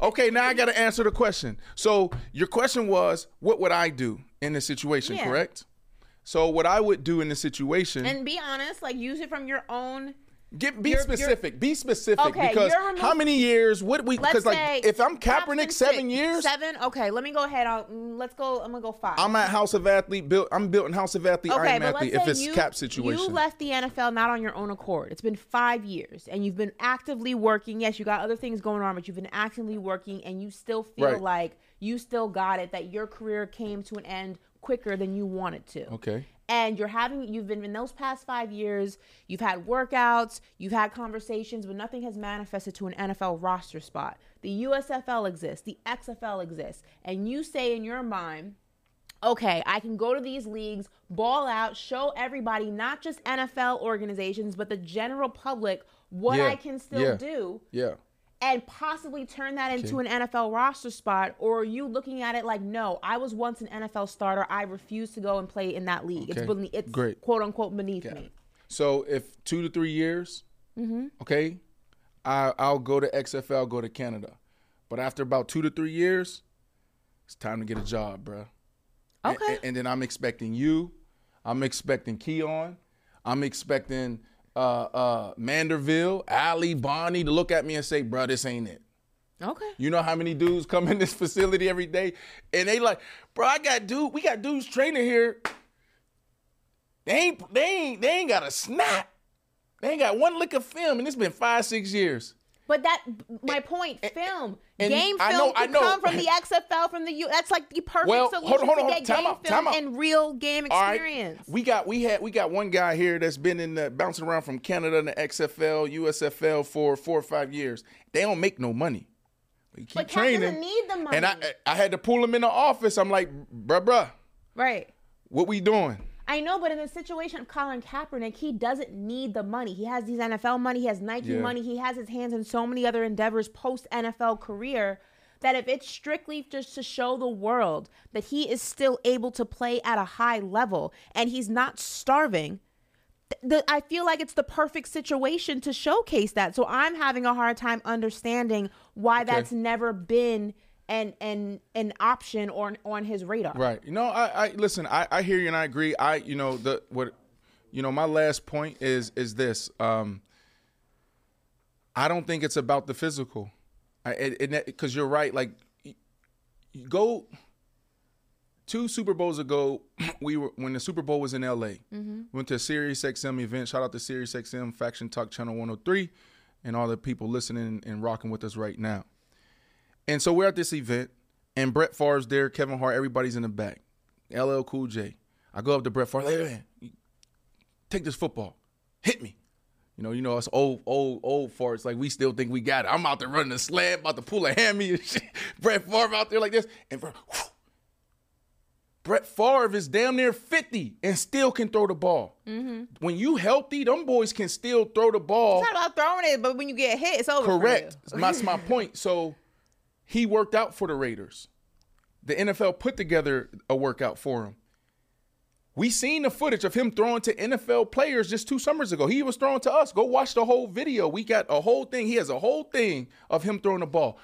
Okay, now I got to answer the question. So your question was, what would I do in this situation? Yeah. Correct. So what I would do in this situation, And be honest, like use it from your own. get be you're- you're- specific. be specific Okay, because you're how many years? What we? Because like if I'm Kaepernick, seven six- years. Seven. Okay, let me go ahead. I'll, mm, let's go. I'm gonna go 5 I'm at House of Athlete. Built. I'm built in House of Athlete. Okay, Iron but Athlete. If it's you, cap situation. You left the NFL not on your own accord. It's been five years, and you've been actively working. Yes, you got other things going on, but you've been actively working, and you still feel Right. like you still got it. That your career came to an end quicker than you want it to. okay. and you're having you've been in those past five years you've had workouts you've had conversations but nothing has manifested to an nfl roster spot the usfl exists the xfl exists and you say in your mind okay i can go to these leagues ball out show everybody not just nfl organizations but the general public what Yeah, i can still yeah. do Yeah. And possibly turn that into an NFL roster spot, or are you looking at it like, no, I was once an NFL starter. I refuse to go and play in that league. It's Okay, beneath, it's great. quote unquote beneath me. So if two to three years, Mm-hmm. okay, I, I'll go to XFL, go to Canada. But after about two to three years, it's time to get a job, bro. Okay. And, and then I'm expecting you. I'm expecting Keon. I'm expecting uh, uh, Manderville, Ali, Bonnie to look at me and say, bro, this ain't it. Okay. You know how many dudes come in this facility every day and they like, bro, I got dude, we got dudes training here. They ain't they ain't they ain't got a snap. They ain't got one lick of film, and it's been five, six years. But that, my point, film, and game I film know- I know. come from the XFL, from the U. That's like the perfect Well, solution hold hold to get game out, film out. and real game right, experience. we got we had we got one guy here that's been in the bouncing around from Canada and the XFL, USFL for four or five years. They don't make no money. But, he keep But training, doesn't need the money. and I I had to pull him in the office. I'm like, bruh, bruh, Right. what we doing? I know, but in the situation of Colin Kaepernick, he doesn't need the money. He has these NFL money, he has Nike Yeah. money, he has his hands in so many other endeavors post NFL career that if it's strictly just to show the world that he is still able to play at a high level and he's not starving, the, I feel like it's the perfect situation to showcase that. So I'm having a hard time understanding why that's never been an an an option or on his radar. Right. You know, I, I listen. I, I hear you and I agree. I, you know, the what, you know, my last point is is this. Um, I don't think it's about the physical, because you're right. Like, you go two Super Bowls ago, we were when the Super Bowl was in L.A. Went to a Sirius XM event. Shout out to Sirius XM Faction Talk Channel 103, and all the people listening and rocking with us right now. And so we're at this event, and Brett Favre's there, Kevin Hart, everybody's in the back. LL Cool J. I go up to Brett Favre, hey, man, take this football, hit me. You know, you know us old, old, old farts. Like we still think we got it. I'm out there running the slab, about to pull a hammy and shit. Brett Favre out there like this, and Brett. Brett Favre is damn near 50 and still can throw the ball. Mm-hmm. When you healthy, them boys can still throw the ball. It's not about throwing it, but when you get hit, it's over. Correct. That's my point. So he worked out for the Raiders. The NFL put together a workout for him. We seen the footage of him throwing to NFL players just two summers ago. He was throwing to us. Go watch the whole video. We got a whole thing. He has a whole thing of him throwing the ball.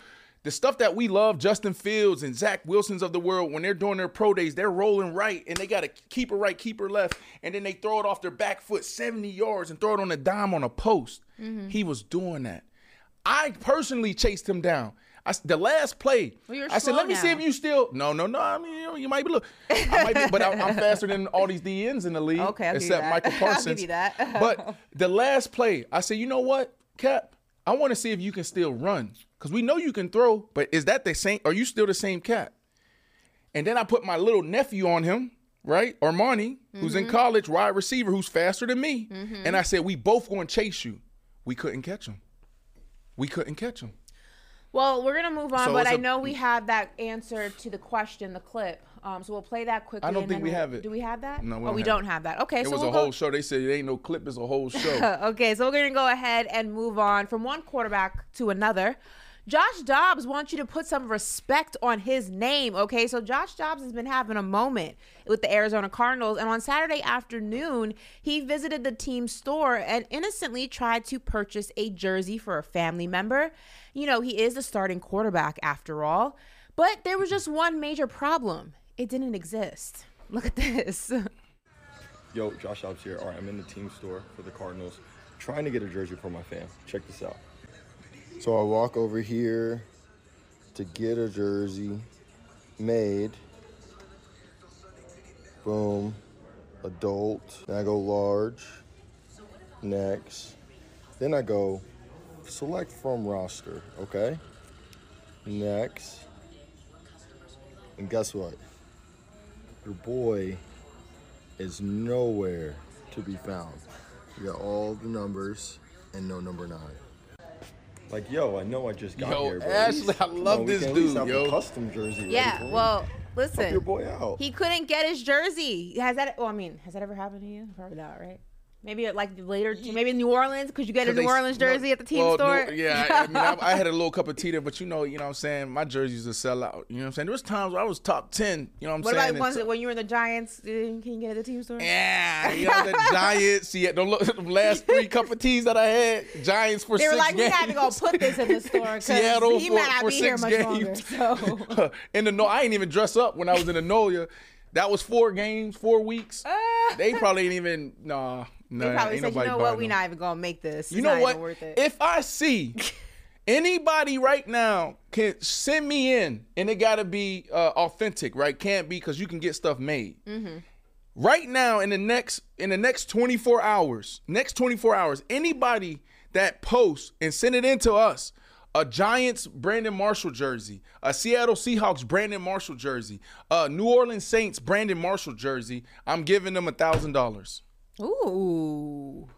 The stuff that we love, Justin Fields and Zach Wilsons of the world, when they're doing their pro days, they're rolling right and they got a keeper right, keeper left, and then they throw it off their back foot 70 yards and throw it on a dime on a post. Mm-hmm. He was doing that. I personally chased him down. I, the last play, Well, I said, "Let me see if you still." No, no, no. I mean, you, know, you might be look, I might be, but I, I'm faster than all these DNs in the league, Okay, I'll except. Micah Parsons. but the last play, I said, "You know what, Cap? I want to see if you can still run because we know you can throw, but is that the same? Are you still the same Cap?" And then I put my little nephew on him, right? Armani, who's Mm-hmm. in college, wide receiver, who's faster than me. And I said, we both going to chase you. We couldn't catch him. We couldn't catch him. Well, we're gonna move on, So but I a- know we have that answer to the question, the clip. Um, so we'll play that quickly. I don't and think then we we'll- have it. Do we have that? No, we oh, don't we have don't have that. Okay, so It so was we'll a go- whole show. They said it ain't no clip, it's a whole show. okay, so we're going to go ahead and move on from one quarterback to another. Josh Dobbs wants you to put some respect on his name, okay? So Josh Dobbs has been having a moment with the Arizona Cardinals, and on Saturday afternoon, he visited the team store and innocently tried to purchase a jersey for a family member. You know, he is the starting quarterback after all, but there was just one major problem. It didn't exist. Look at this. Yo, Josh Dobbs here. All right, I'm in the team store for the Cardinals, trying to get a jersey for my fam. Check this out. So I walk over here to get a jersey made. Boom. Adult. Then I go large. Next. Then I go select from roster. Okay. Next. And guess what? Your boy is nowhere to be found. You got all the numbers and no number nine. Like, yo, I know I just got Yo, here, but Ashley, least- I love on, we this can at least dude, have yo. A custom jersey. Yeah, for him. well, Help listen. your boy out. He couldn't get his jersey. Has that? Well, I mean, has that ever happened to you? Probably not, right? Maybe at, like later, maybe in New Orleans, because you get a New they- Orleans no, jersey at the team well, store. no, yeah, I, I mean, I, I had a little cup of tea there, but you know, you know what I'm saying? My jerseys are sell out. You know what I'm saying? There was times where I was top 10, you know what I'm what saying? about ones And that when you were in the Giants? uh, Can you get at the team store? Yeah, you know the Giants. Yeah, the, the last three cup of teas that I had, Giants for They were like, we games. had to go put this in the store because Seattle he for, might not for be here much games. longer. So in the no, I ain't even dress up when I was in the Nolia. That was four games, four weeks. they probably ain't even nah. Nah they probably said, you know what, we're not even gonna make this. You It's know not what? Even worth it. If I see anybody right now can send me in, and it got to be uh, authentic, right? Can't be because you can get stuff made. Mm-hmm. Right now, in the next in the next 24 hours, next 24 hours, anybody that posts and send it in to us. A Giants Brandon Marshall jersey, a Seattle Seahawks Brandon Marshall jersey, a New Orleans Saints Brandon Marshall jersey. I'm giving them a thousand dollars. Ooh.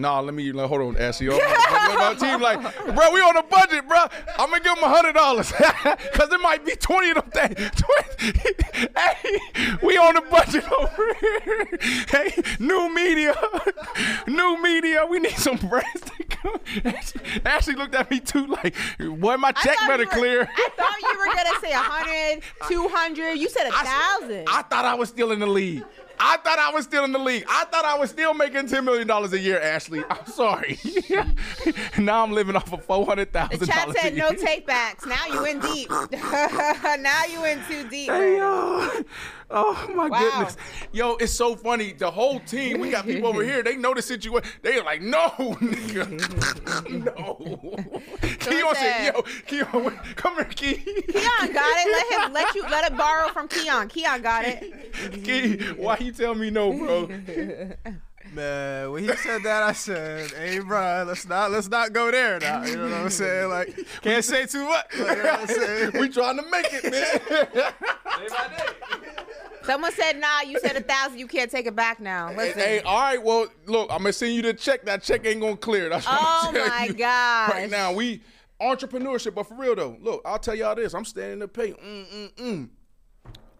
Nah, let me like, hold on, Ashley. Hold on. my team like, bro, we on a budget, bro. I'm gonna give them a hundred dollars because there might be twenty of them things. 20. hey, we on a budget over here. Hey, new media, new media. We need some brands to come. Ashley, Ashley looked at me too, like, boy, my check thought better were- clear. I thought you were gonna say 100, 200. You said a thousand. I thought I was still in the league. I thought I was still in the league. I thought I was still making ten million dollars a year, Ashley. I'm sorry. now I'm living off of four hundred thousand The chat said no take backs. Now you in deep. now you in too deep. Hey, yo. Oh my Wow. goodness. Yo, it's so funny. The whole team, we got people over here. They know the situation. They are like, no, nigga. no. Keon said, yo, Keon, come here, Key. Keon got it. Let him let you let it borrow from Keon. Keon got it. Key, why you tell me no, bro? Man, when he said that, I said, "Hey, bro, let's not let's not go there now." You know what I'm saying? Like, can't say too much. Like, you know what I'm saying? we trying to make it, man. Someone said nah. You said a thousand. You can't take it back now. Listen. Hey, all right. Well, look, I'm gonna send you the check. That check ain't gonna clear. That's what Oh I'm telling my you. gosh. Right now, we entrepreneurship, but for real though, look, I'll tell y'all this. I'm standing to pay. Mm mm mm.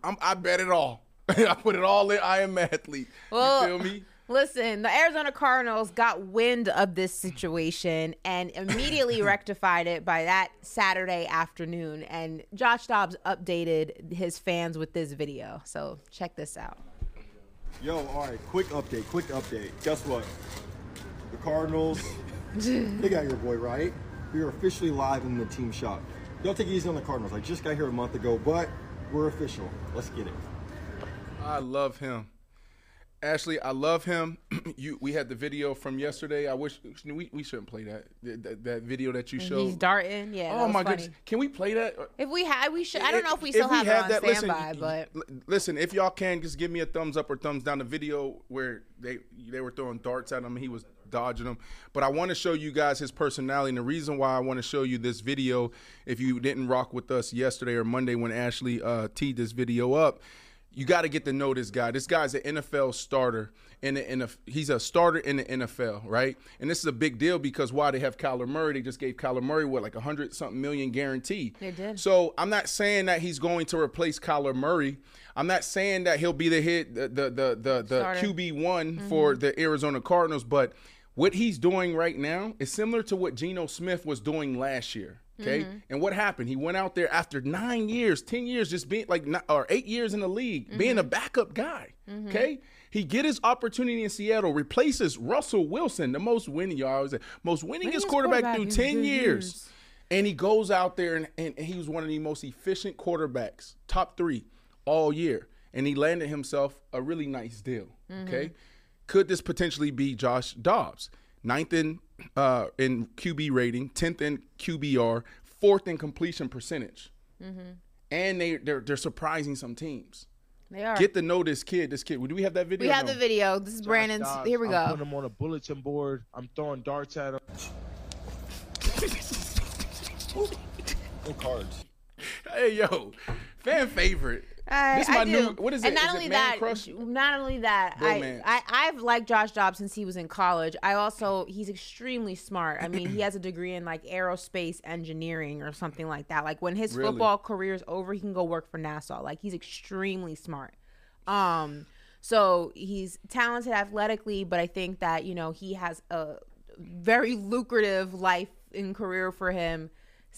I'm, I bet it all. I put it all in. I am athlete. Well, you feel me? Listen, the Arizona Cardinals got wind of this situation and immediately rectified it by that Saturday afternoon. And Josh Dobbs updated his fans with this video. So check this out. Yo, all right, quick update, quick update. Guess what? The Cardinals, they got your boy, right? We are officially live in the team shop. Y'all take it easy on the Cardinals. I just got here a month ago, but we're official. Let's get it. I love him. Ashley, I love him. you, we had the video from yesterday. I wish we, we shouldn't play that, that that video that you showed. He's darting. Yeah. oh my funny. goodness! Can we play that? If we had, we should. I don't know if we If still have, it on that, listen, standby, but listen, if y'all can, just give me a thumbs up or thumbs down. The video where they they were throwing darts at him, he was dodging them. But I want to show you guys his personality, and the reason why I want to show you this video, if you didn't rock with us yesterday or Monday when Ashley uh, teed this video up. You got to get to know this guy. This guy's an NFL starter, and in a, he's a starter in the NFL, right? And this is a big deal because why they have Kyler Murray? They just gave Kyler Murray what like a hundred something million guarantee. They did. So I'm not saying that he's going to replace Kyler Murray. I'm not saying that he'll be the hit, the the the the, the QB one for Mm-hmm. the Arizona Cardinals, but what he's doing right now is similar to what Geno Smith was doing last year. Okay, Mhm. and what happened? He went out there after nine years, ten years, just being like, or eight years in the league, being a backup guy. Mhm. Okay, he get his opportunity in Seattle, replaces Russell Wilson, the most winning, y'all always say, most winningest Winningest quarterback, quarterback through in ten ten years. years. And he goes out there and, and, and he was one of the most efficient quarterbacks, top three all year. And he landed himself a really nice deal. Okay. Could this potentially be Josh Dobbs? Ninth in uh, in QB rating, tenth in QBR, fourth in completion percentage. Mhm. And they they're, they're surprising some teams. they are. Get to know this kid. This kid. Do we have that video? we have No. the video. This is Brandon's. Dobbs, Here we I'm go. putting him on a bulletin board. I'm throwing darts at him. No cards. Hey yo, fan favorite. I, this is my I new. do. What is and it? not Is only that, Crush? not only that, I, Bromance. I I've liked Josh Dobbs since he was in college. I also he's extremely smart. I mean, he has a degree in like aerospace engineering or something like that. Like when his Really? football career is over, he can go work for NASA. Like he's extremely smart. Um, so he's talented athletically, but I think that you know he has a very lucrative life and career for him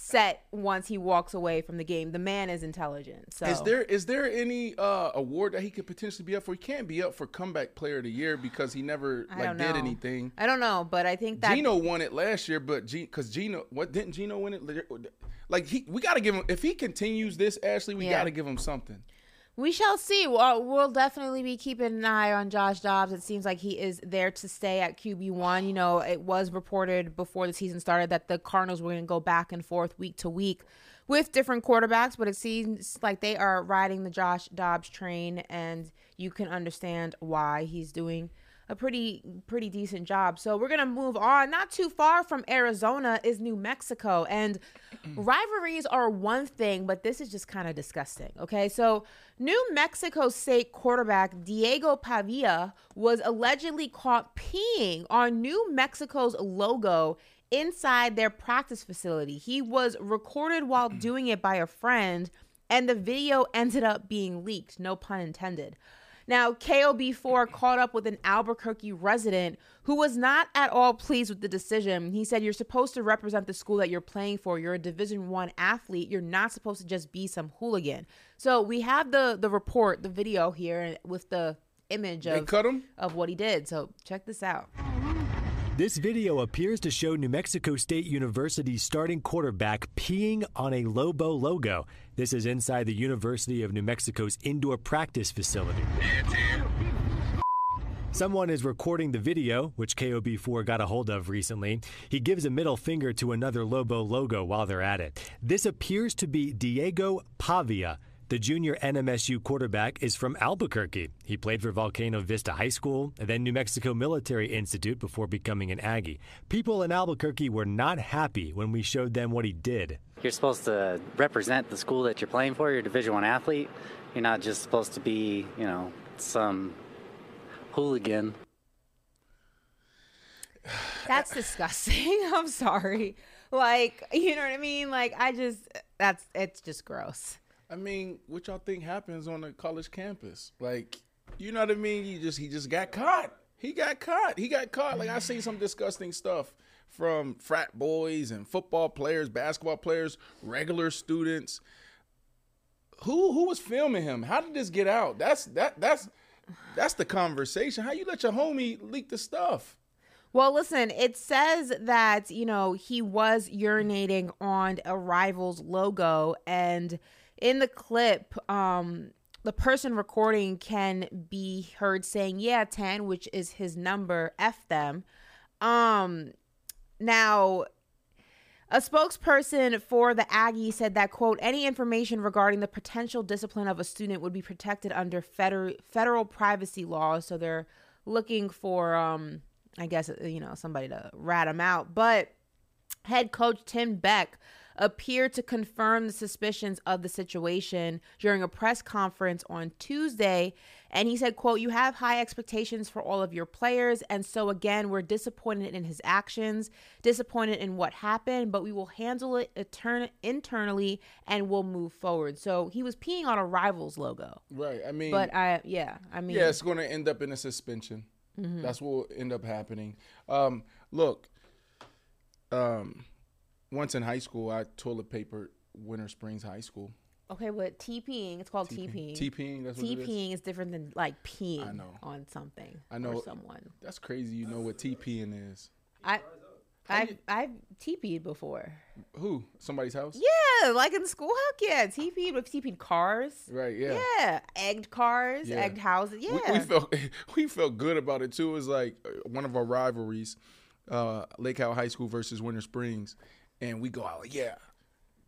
set once he walks away from the game. The man is intelligent. So Is there is there any uh, award that he could potentially be up for? He can't be up for comeback player of the year because he never I like did anything. I don't know, but I think that Geno won it last year, but G because Geno what didn't Geno win it? Like he we got to give him if he continues this, Ashley, we Yeah. got to give him something. We shall see. Well, we'll definitely be keeping an eye on Josh Dobbs. It seems like he is there to stay at QB one. You know, it was reported before the season started that the Cardinals were going to go back and forth week to week with different quarterbacks, but it seems like they are riding the Josh Dobbs train, and you can understand why he's doing a pretty pretty decent job. So we're gonna move on. Not too far from Arizona is New Mexico, and rivalries are one thing, but this is just kind of disgusting. Okay, so New Mexico State quarterback Diego Pavia was allegedly caught peeing on New Mexico's logo inside their practice facility. He was recorded while doing it by a friend, and the video ended up being leaked. No pun intended. Now, KOB4 caught up with an Albuquerque resident who was not at all pleased with the decision. He said, "You're supposed to represent the school that you're playing for. You're a Division One athlete. You're not supposed to just be some hooligan." So we have the the report, the video here with the image They of of what he did. So check this out. This video appears to show New Mexico State University's starting quarterback peeing on a Lobo logo. This is inside the University of New Mexico's indoor practice facility. Someone is recording the video, which KOB4 got a hold of recently. He gives a middle finger to another Lobo logo while they're at it. This appears to be Diego Pavia. The junior NMSU quarterback is from Albuquerque. He played for Volcano Vista High School and then New Mexico Military Institute before becoming an Aggie. People in Albuquerque were not happy when we showed them what he did. You're supposed to represent the school that you're playing for. You're a Division One athlete. You're not just supposed to be, you know, some hooligan. That's disgusting. I'm sorry. Like, you know what I mean? Like, I just that's it's just gross. I mean, what y'all think happens on a college campus? Like, you know what I mean? You just he just got caught. He got caught. He got caught. Like I seen some disgusting stuff from frat boys and football players, basketball players, regular students. Who who was filming him? How did this get out? That's that that's that's the conversation. How you let your homie leak the stuff? Well, listen, it says that, you know, he was urinating on a rival's logo and in the clip, um the person recording can be heard saying, "Yeah, 10," which is his number, F them. Um now a spokesperson for the Aggie said that, quote, any information regarding the potential discipline of a student would be protected under federal federal privacy laws. So they're looking for, um, I guess, you know, somebody to rat him out. But head coach Tim Beck appeared to confirm the suspicions of the situation during a press conference on Tuesday and he said quote you have high expectations for all of your players and so again we're disappointed in his actions disappointed in what happened but we will handle it etern- internally and we'll move forward so he was peeing on a rivals logo Right. I mean, but i yeah i mean yeah, it's going to end up in a suspension. Mhm. That's what will end up happening. Um, look, um, once in high school, I toilet papered Winter Springs High School. okay but TPing, it's called TPing. TPing. TPing, that's what it is? TPing is different than like peeing I know. on something I know or someone. That's crazy. You know what TPing is? I I've I've TP'd before. Who? Somebody's house? Yeah, like in school. Heck yeah, TP'd with TP'd cars. Right. Yeah. Yeah, egged cars, Yeah. egged houses. Yeah. We, felt we felt good about it too. It was like uh, one of our rivalries, uh, Lake Howell High School versus Winter Springs, and we go out like, yeah,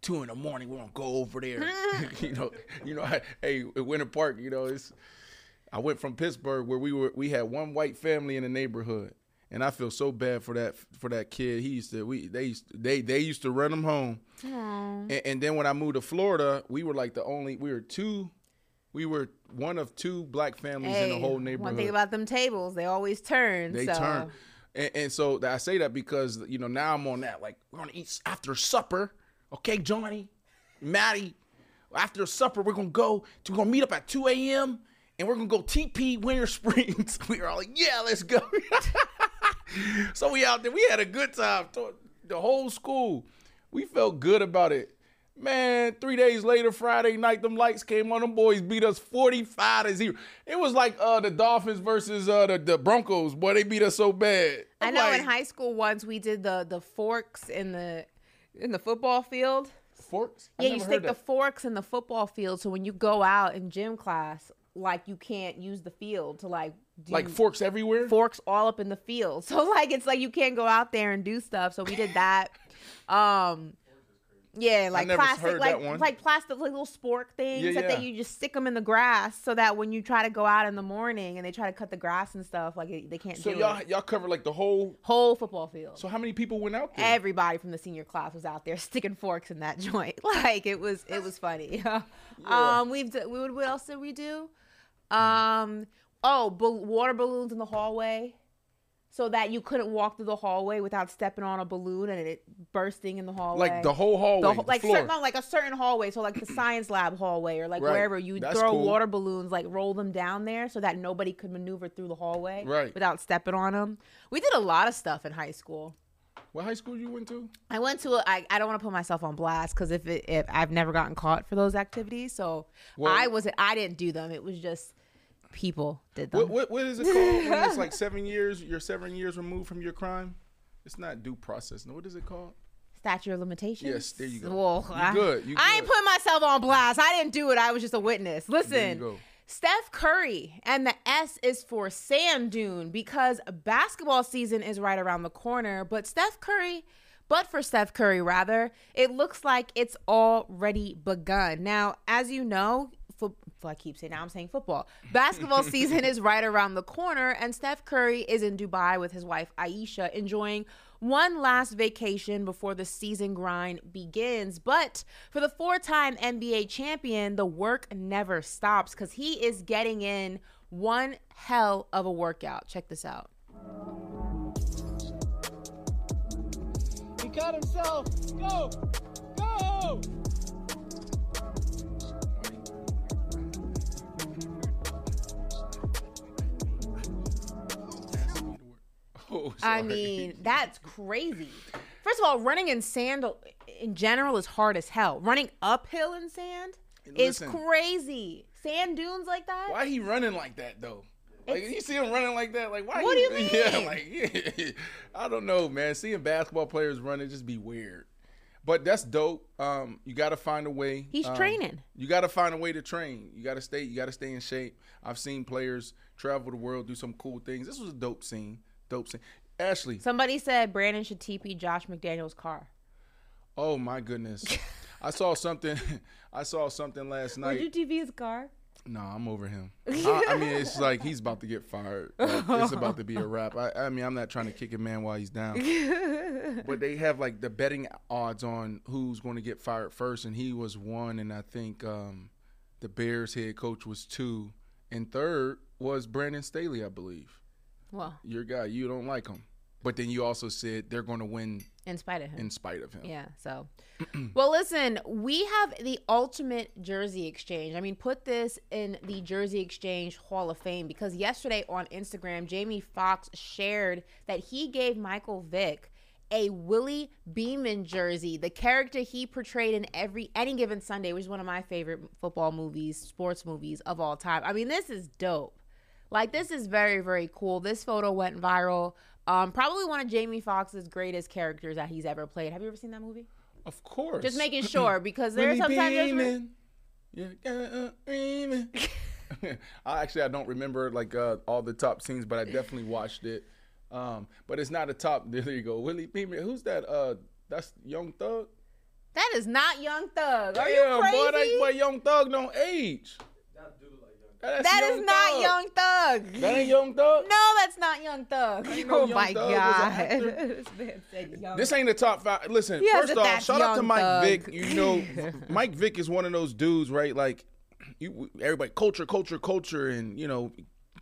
two in the morning, we're gonna go over there. you know, you know, I, hey, at Winter Park, you know, it's. I went from Pittsburgh where we were we had one white family in the neighborhood, and I feel so bad for that for that kid. He used to we they used they they used to run him home. And, and then when I moved to Florida, we were like the only we were two, we were one of two black families in the whole neighborhood. One thing about them tables, they always turn. they so. turn, and, and so I say that because you know now I'm on that like we're gonna eat after supper, okay, Johnny, Maddie. After supper, we're gonna go. To, we're gonna meet up at 2 a.m. and we're gonna go TP Winter Springs. we were all like, yeah, let's go. so we out there. We had a good time. The whole school. We felt good about it. Man, three days later, Friday night, them lights came on. Them boys beat us 45 to 0. It was like uh, the Dolphins versus uh, the, the Broncos. Boy, they beat us so bad. I I'm know like, in high school once we did the the forks in the in the football field. Forks? I Yeah, you stick the forks in the football field, so when you go out in gym class, like you can't use the field to like do Like forks everywhere? Forks all up in the field. So like it's like you can't go out there and do stuff. So we did that. um yeah, like plastic, like like plastic, like little spork things Yeah, that yeah. they, you just stick them in the grass, so that when you try to go out in the morning and they try to cut the grass and stuff, like they can't do it. So y'all it. y'all covered like the whole whole football field. So how many people went out there? Everybody from the senior class was out there sticking forks in that joint. Like it was, it was funny. yeah. Um, we've we. What else did we do? Um, oh, water balloons in the hallway, so that you couldn't walk through the hallway without stepping on a balloon and it bursting in the hallway. Like the whole hallway, The whole- like floor. certain, no, like a certain hallway. So like the science lab hallway or like Right. wherever you That's throw cool. water balloons, like roll them down there so that nobody could maneuver through the hallway Right. without stepping on them. We did a lot of stuff in high school. What high school you went to? I went to a, I, I don't want to put myself on blast because if it, if I've never gotten caught for those activities, so Well- I wasn't I didn't do them. It was just people did them. What, what what is it called when it's like seven years? You're seven years removed from your crime. It's not due process. No, what is it called? Statute of limitations. Yes, there you go. Well, You I, good, you I ain't putting myself on blast. I didn't do it. I was just a witness. Listen. Steph Curry, and the S is for sand dune because basketball season is right around the corner. But Steph Curry, but for Steph Curry, rather, it looks like it's already begun. Now, as you know, fo- I keep saying now I'm saying football. Basketball season is right around the corner, and Steph Curry is in Dubai with his wife Aisha, enjoying one last vacation before the season grind begins. But for the four time NBA champion, the work never stops because he is getting in one hell of a workout. Check this out. He cut himself. Go! Go! So I mean, that's crazy. First of all, running in sand in general is hard as hell. Running uphill in sand is crazy. Sand dunes like that. Why he running like that though? Like you see him running like that, like why? What he, do you mean? Yeah, like yeah. I don't know, man. Seeing basketball players running just be weird. But that's dope. Um, you got to find a way. He's um, training. You got to find a way to train. You got to stay. You got to stay in shape. I've seen players travel the world, do some cool things. This was a dope scene. Dope scene. Ashley. Somebody said Brandon should TP Josh McDaniels' car. Oh my goodness. I saw something. I saw something last night. Would you TP his car? No, I'm over him. I, I mean, it's like he's about to get fired. Like, it's about to be a wrap. I, I mean, I'm not trying to kick a man while he's down. but they have like the betting odds on who's going to get fired first, and he was one, and I think um, the Bears head coach was two, and third was Brandon Staley, I believe. Well, Your guy, you don't like him, but then you also said they're going to win in spite of him. in spite of him. Yeah. So, well, listen, we have the ultimate jersey exchange. I mean, put this in the Jersey Exchange Hall of Fame because yesterday on Instagram, Jamie Foxx shared that he gave Michael Vick a Willie Beamen jersey, the character he portrayed in every any given Sunday, which is one of my favorite football movies, sports movies of all time. I mean, this is dope. Like this is very very cool. This photo went viral. Um, probably one of Jamie Foxx's greatest characters that he's ever played. Have you ever seen that movie? Of course. Just making sure because there's Willie sometimes there's re- Beamen. Yeah, uh, Beamen. I actually I don't remember like uh, all the top scenes, but I definitely watched it. Um, but it's not a top. There you go, Willie Beamen. Who's that? Uh, that's Young Thug. that is not Young Thug. Are yeah, you crazy? boy, that boy Young Thug don't age. That's That is Young not Thug. Young Thug. That ain't Young Thug. No, that's not Young Thug. ain't no Oh Young my Thug god. this ain't the top five. Listen, first off, shout out to Mike Thug. Vick. You know, Mike Vick is one of those dudes, right? Like, you, everybody, culture, culture, culture, and you know,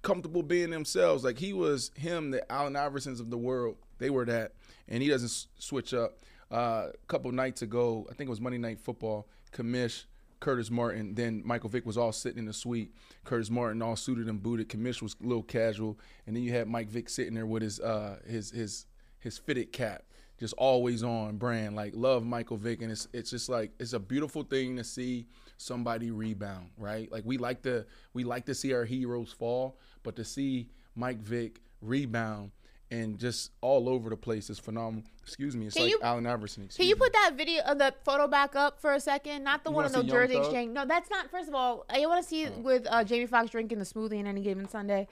comfortable being themselves. Like he was him, the Allen Iversons of the world. They were that, and he doesn't s- switch up. Uh, a couple nights ago, I think it was Monday Night Football. Commish, Curtis Martin, then Michael Vick was all sitting in the suite. Curtis Martin all suited and booted. Commish was a little casual, and then you had Mike Vick sitting there with his uh, his his his fitted cap, just always on brand. Like love Michael Vick, and it's it's just like it's a beautiful thing to see somebody rebound, right? Like we like to we like to see our heroes fall, but to see Mike Vick rebound and just all over the place is phenomenal. Excuse me, it's Can like you- Allen Iverson. Can you put that video of the photo back up for a second? Not the You one on the Jersey Thug? Exchange. No, that's not. First of all, I want to see it with uh, Jamie Foxx drinking the smoothie in any given Sunday,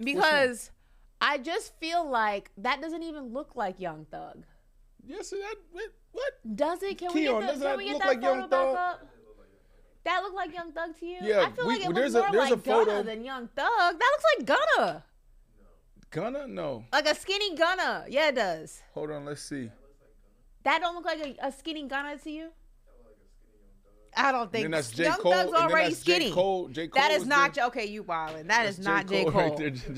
because I just feel like that doesn't even look like Young Thug. Yes, that what? Does it? Can Keon, we get, the, can we get that like photo Young back Thug? up? That look like Young Thug to you? Yeah, I feel we- like it looks more a like Gunna photo- than Young Thug. That looks like Gunna, Gunna? No. like a skinny Gunna. Yeah, it does. Hold on, let's see. That don't look like a, a skinny Gunna to you? I don't think then that's J. Young Cole, Thug's and then already that's J. skinny. Cole- J. Cole is was not there. okay. You wildin'. That is That's not J. Cole. right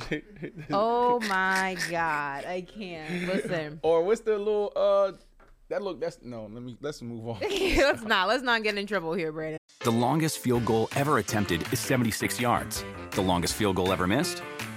there. Oh my god, I can't listen. Or what's the little uh that look that's no, let me let's move on. let's not. Let's not get in trouble here, Brandon. The longest field goal ever attempted is 76 yards. The longest field goal ever missed?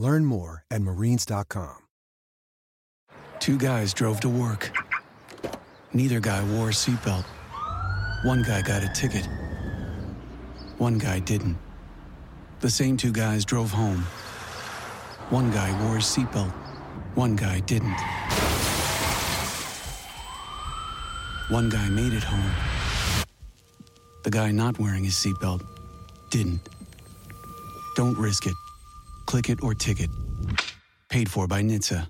Learn more at marines.com. Two guys drove to work. Neither guy wore a seatbelt. One guy got a ticket. One guy didn't. The same two guys drove home. One guy wore his seatbelt. One guy didn't. One guy made it home. The guy not wearing his seatbelt didn't. Don't risk it. Click it or ticket. Paid for by NHTSA.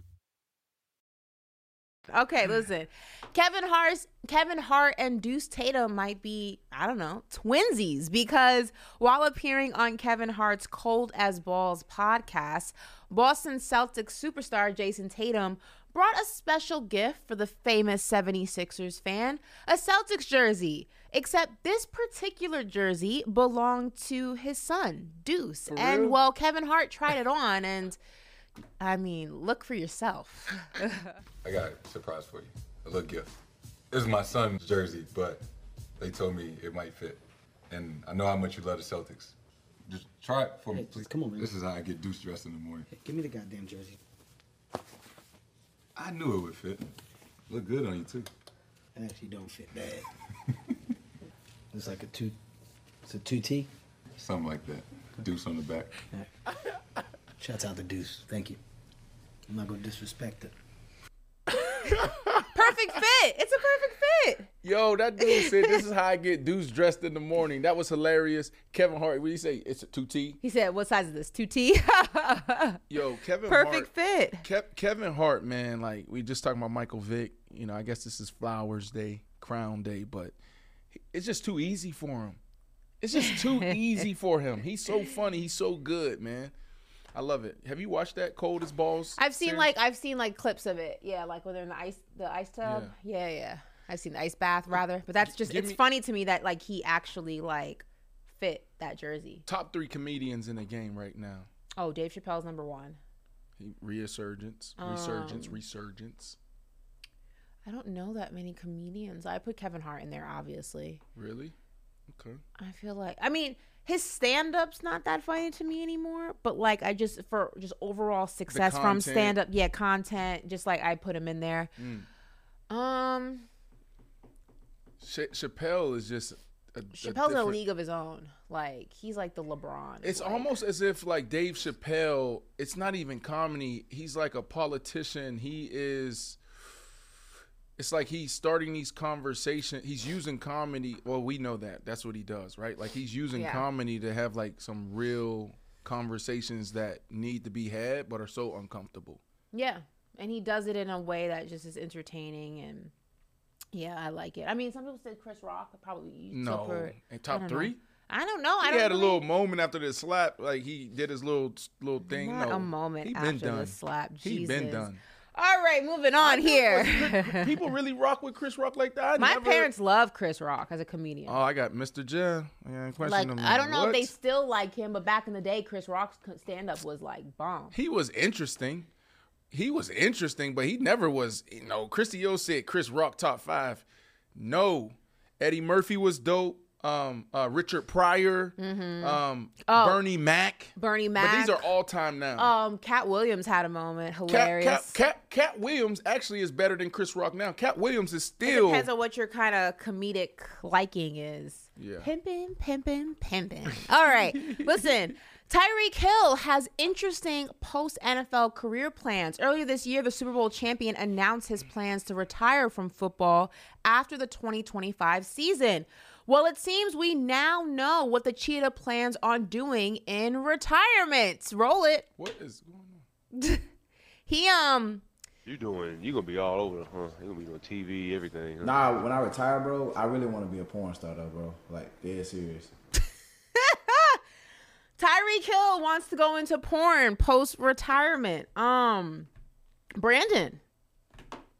Okay, listen. Kevin Hart, Kevin Hart and Deuce Tatum might be, I don't know, twinsies because while appearing on Kevin Hart's Cold as Balls podcast, Boston Celtics superstar Jayson Tatum brought a special gift for the famous 76ers fan, a Celtics jersey. Except this particular jersey belonged to his son, Deuce. For and real? well, Kevin Hart tried it on and I mean, look for yourself. I got a surprise for you. A little gift. This is my son's jersey, but they told me it might fit. And I know how much you love the Celtics. Just try it for me, please. Come on, man. This is how I get Deuce dressed in the morning. Give me the goddamn jersey. I knew it would fit. Look good on you, too. It actually don't fit bad. It's like a two. It's a two T. Something like that. Deuce on the back. Shouts out to Deuce. Thank you. I'm not gonna disrespect it. perfect fit. It's a perfect fit. Yo, that dude said this is how I get Deuce dressed in the morning. That was hilarious. Kevin Hart, what do you say? It's a two T. He said, "What size is this? 2T?" Yo, Kevin Hart Perfect Hart, fit. Kev, Kevin Hart, man, like we just talking about Michael Vick. You know, I guess this is Flowers Day, Crown Day, but it's just too easy for him. It's just too easy for him. He's so funny. He's so good, man. I love it. Have you watched that Cold as Balls? I've seen series? like I've seen like clips of it. Yeah, like when they're in the ice the ice tub. Yeah, yeah. I've seen the ice bath rather, but that's just Give it's me- funny to me that like he actually like fit that jersey. top three comedians in the game right now. Oh, Dave Chappelle's number one. He, resurgence, resurgence, Um, resurgence. I don't know that many comedians. I put Kevin Hart in there, obviously. Really? Okay. I feel like I mean his stand up's not that funny to me anymore, but like I just for just overall success from stand up, yeah, content, just like I put him in there. Mm. Um Ch- Chappelle is just a, a Chappelle's in a league of his own. Like he's like the LeBron. It's like- almost as if like Dave Chappelle, it's not even comedy. He's like a politician. He is it's like he's starting these conversations. He's using comedy. Well, we know that. That's what he does, right? Like he's using Yeah. comedy to have like some real conversations that need to be had but are so uncomfortable. Yeah, and he does it in a way that just is entertaining and. Yeah, I like it. I mean, some people said Chris Rock probably No. her- In top don't know. three? I don't know. I he don't had a little moment after the slap, like he did his little little thing. Not no, a moment after been the done. slap. He's been done. All right, moving on here. People really rock with Chris Rock like that. I My never- parents love Chris Rock as a comedian. Oh, I got Mr. J. Yeah, question like him. I don't know What? if they still like him, but back in the day, Chris Rock's stand up was like bomb. He was interesting. He was interesting, but he never was. You know, Christy O said Chris Rock top five. No, Eddie Murphy was dope. Um, uh, Richard Pryor, Mhm. um, Oh. Bernie Mac. Bernie But Mac. these are all time now. Um, Katt Williams had a moment. Hilarious. Katt, Katt, Katt Williams actually is better than Chris Rock now. Katt Williams is It still. depends on what your kind of comedic liking is. Yeah. Pimpin', pimpin', pimpin'. All right. Listen, Tyreek Hill has interesting post NFL career plans. Earlier this year, the Super Bowl champion announced his plans to retire from football after the 2025 season. Well, it seems we now know what the Cheetah plans on doing in retirement. Roll it. What is going on? He um You doing? You gonna be all over, huh? You gonna be on TV, everything. Huh? Nah, when I retire, bro, I really want to be a porn star, though, bro. Like, dead serious. Tyreek Hill wants to go into porn post retirement. Um, Brandon,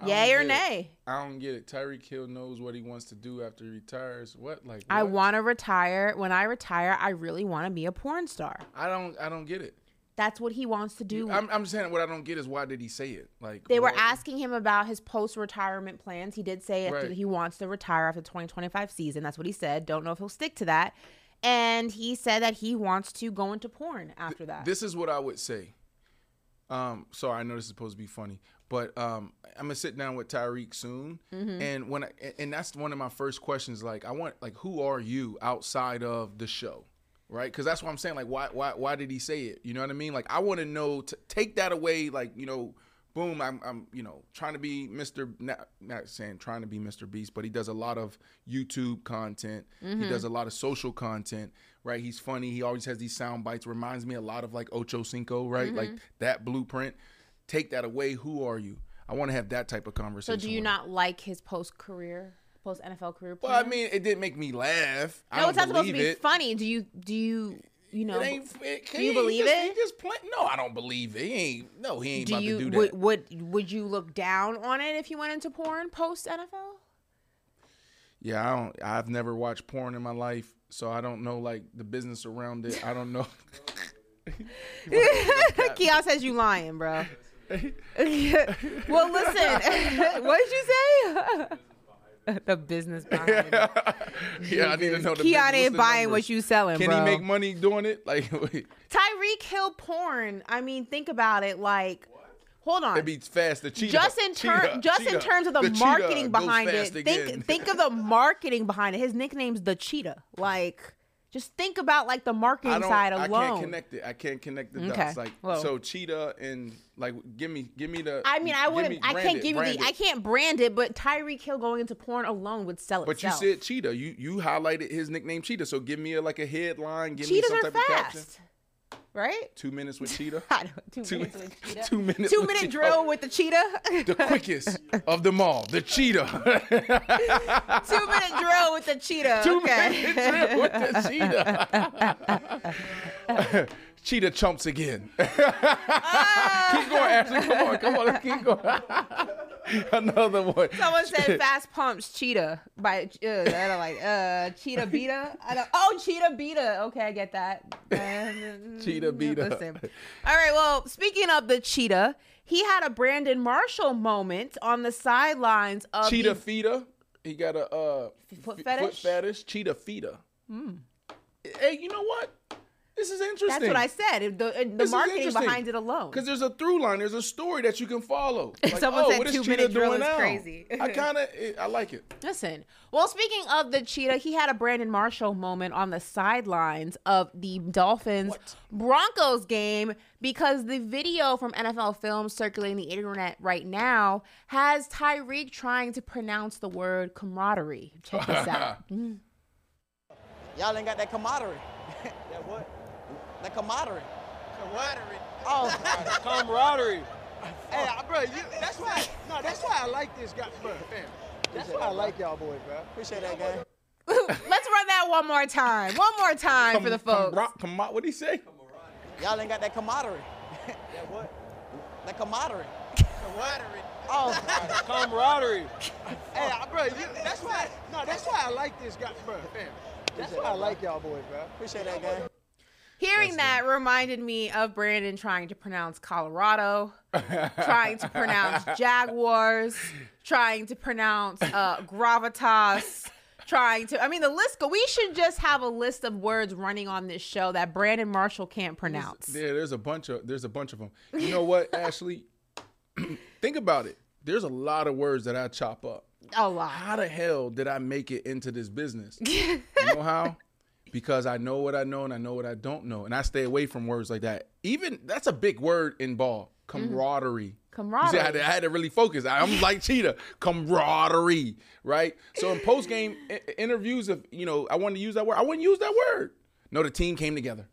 yay or get it. nay? I don't get it. Tyreek Hill knows what he wants to do after he retires. What like? I want to retire. When I retire, I really want to be a porn star. I don't. I don't get it. That's what he wants to do. I'm, I'm saying what I don't get is why did he say it? Like They were what- asking him about his post-retirement plans. He did say Right. that he wants to retire after the 2025 season. That's what he said. Don't know if he'll stick to that. And he said that he wants to go into porn after that. This is what I would say. Um, sorry, I know this is supposed to be funny, but um, I'm gonna sit down with Tyreek soon, Mhm. and when I, and that's one of my first questions. Like, I want like, who are you outside of the show, right? Because that's what I'm saying. Like, why why why did he say it? You know what I mean? Like, I want to know. To take that away, like you know. Boom! I'm, I'm, you know, trying to be Mr. Not, not saying trying to be Mr. Beast, but he does a lot of YouTube content. He Mhm. does a lot of social content, right? He's funny. He always has these sound bites. Reminds me a lot of like Ocho Cinco, right? Like Mhm. that blueprint. Take that away. Who are you? I want to have that type of conversation. so do you not like his post-career, post-NFL career? Well, I mean, it didn't make me laugh. I no, it's not supposed to be it. funny. Do you? Do you? You know? It. It, do you believe just, it? He just play, no, I don't believe it. He ain't. No, he ain't do about you to do would, that. would would you look down on it if you went into porn post NFL? Yeah, I don't. I've never watched porn in my life, so I don't know like the business around it. I don't know. Keon says you lying, bro. well, listen. what did you say? the business behind it. yeah, I need to know. The Keon ain't the buying numbers? what you selling, bro. Can bro. he make money doing it? Like, Tyreek Hill porn. I mean, think about it. Like, hold on. it beats fast. The cheetah. just in cheetah, ter- just in terms of the, cheetah marketing behind it, think think of the marketing behind it. His nickname's the Cheetah. Like, just think about like the marketing side I can't connect it. I can't connect the Okay, dots. Like, so cheetah and like, give me, give me the. I mean, I wouldn't. I can't it, give you the. it. I can't brand it, but Tyreek Hill going into porn alone would sell it. But you said cheetah. You you highlighted his nickname cheetah. So give me a, like a headline. Give Cheetahs me some are type of caption. Right? Two minutes with cheetah. Know, two, Two- minutes with cheetah. two minutes Two minute drill oh. with the cheetah. The quickest of them all, the cheetah. two minute drill with the cheetah. Two okay. minute drill with the cheetah. Cheetah chumps again. keep going, Ashley. Come on, come on. Let's keep going. Another one. Someone said fast pumps cheetah by uh, I don't like uh cheetah beta. I don't, oh cheetah beta. Okay, I get that. Uh, Cheetah beta. Listen. All right. Well, speaking of the cheetah, he had a Brandon Marshall moment on the sidelines of cheetah the, feeder. He got a uh, foot fetish? Foot fetish. Cheetah feeder. Hmm. Hey, you know what? This is interesting. That's what I said. The, the is marketing behind it alone. Because there's a through line, there's a story that you can follow. Like, Someone oh, said what is two Cheetah minute drill doing is now? crazy. I kind of, I like it. Listen, well, speaking of the cheetah, he had a Brandon Marshall moment on the sidelines of the Dolphins Broncos game because the video from NFL Films circulating the internet right now has Tyreek trying to pronounce the word camaraderie. Check this out. Mm. Y'all ain't got that camaraderie. that what? That camaraderie. Camaraderie. Oh, camaraderie. Hey, I bro, you, that's why. No, that's why I like this guy, bro. Fam. That's why I like y'all boys, bro. Appreciate that, guy. Let's run that one more time. One more time for the folks. Come, what did he say? Y'all ain't got that camaraderie. that what? That camaraderie. Camaraderie. Oh, camaraderie. Hey, bro, you, that's why. No, that's why I like this guy, bro. Fam. That's why I like y'all boys, bro. Appreciate that, gang. Hearing that reminded me of Brandon trying to pronounce Colorado, trying to pronounce Jaguars, trying to pronounce uh, gravitas, trying to. I mean, the list. Go, we should just have a list of words running on this show that Brandon Marshall can't pronounce. Yeah, there's a bunch of there's a bunch of them. You know what, Ashley? Think about it. There's a lot of words that I chop up. A lot. How the hell did I make it into this business? you know how? Because I know what I know and I know what I don't know, and I stay away from words like that. Even that's a big word in ball. Mm-hmm. Camaraderie. You see, I Camaraderie. had, to, I had to really focus. I- I'm like Cheetah. Camaraderie, right? So in post game interviews, if you know, I wanted to use that word, I wouldn't use that word. No, the team came together.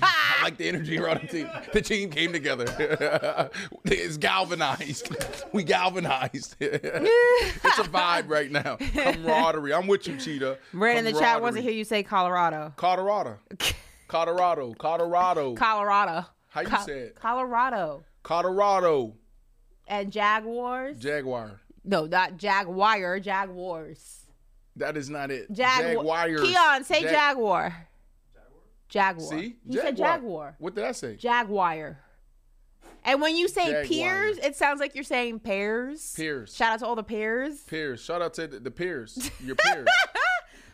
I like the energy around the team. The team came together. it's galvanized. We galvanized. it's a vibe right now. Camaraderie. I'm with you, Cheetah. Brandon in the chat wants to hear you say Colorado. Colorado. Colorado. Colorado. Colorado. How you Co- say it? Colorado. Colorado. And Jaguars? Jaguar. No, not Jaguar. Jaguars. That is not it. Jaguar. Jaguars. Keon, say Jag- Jaguar. Jaguar. See, He said Jaguar. What did I say? Jaguar. And when you say Jaguar. peers, it sounds like you're saying pears. Peers. Shout out to all the pears. Peers. Shout out to the, the peers. Your peers.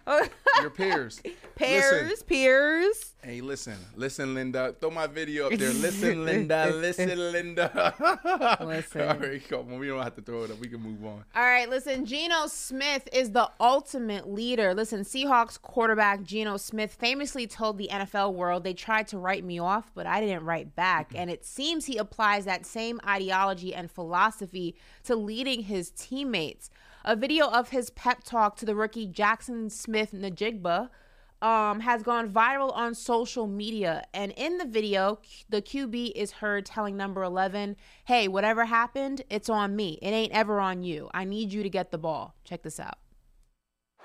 Your peers. Pears, Listen. peers. Hey, listen, listen, Linda. Throw my video up there. Listen, Linda. Listen, Linda. Listen. All right, come on. We don't have to throw it up. We can move on. All right, listen, Geno Smith is the ultimate leader. Listen, Seahawks quarterback Geno Smith famously told the NFL world they tried to write me off, but I didn't write back. And it seems he applies that same ideology and philosophy to leading his teammates. A video of his pep talk to the rookie Jaxon Smith-Njigba um, has gone viral on social media. And in the video, the QB is heard telling number 11, Hey, whatever happened, it's on me. It ain't ever on you. I need you to get the ball. Check this out.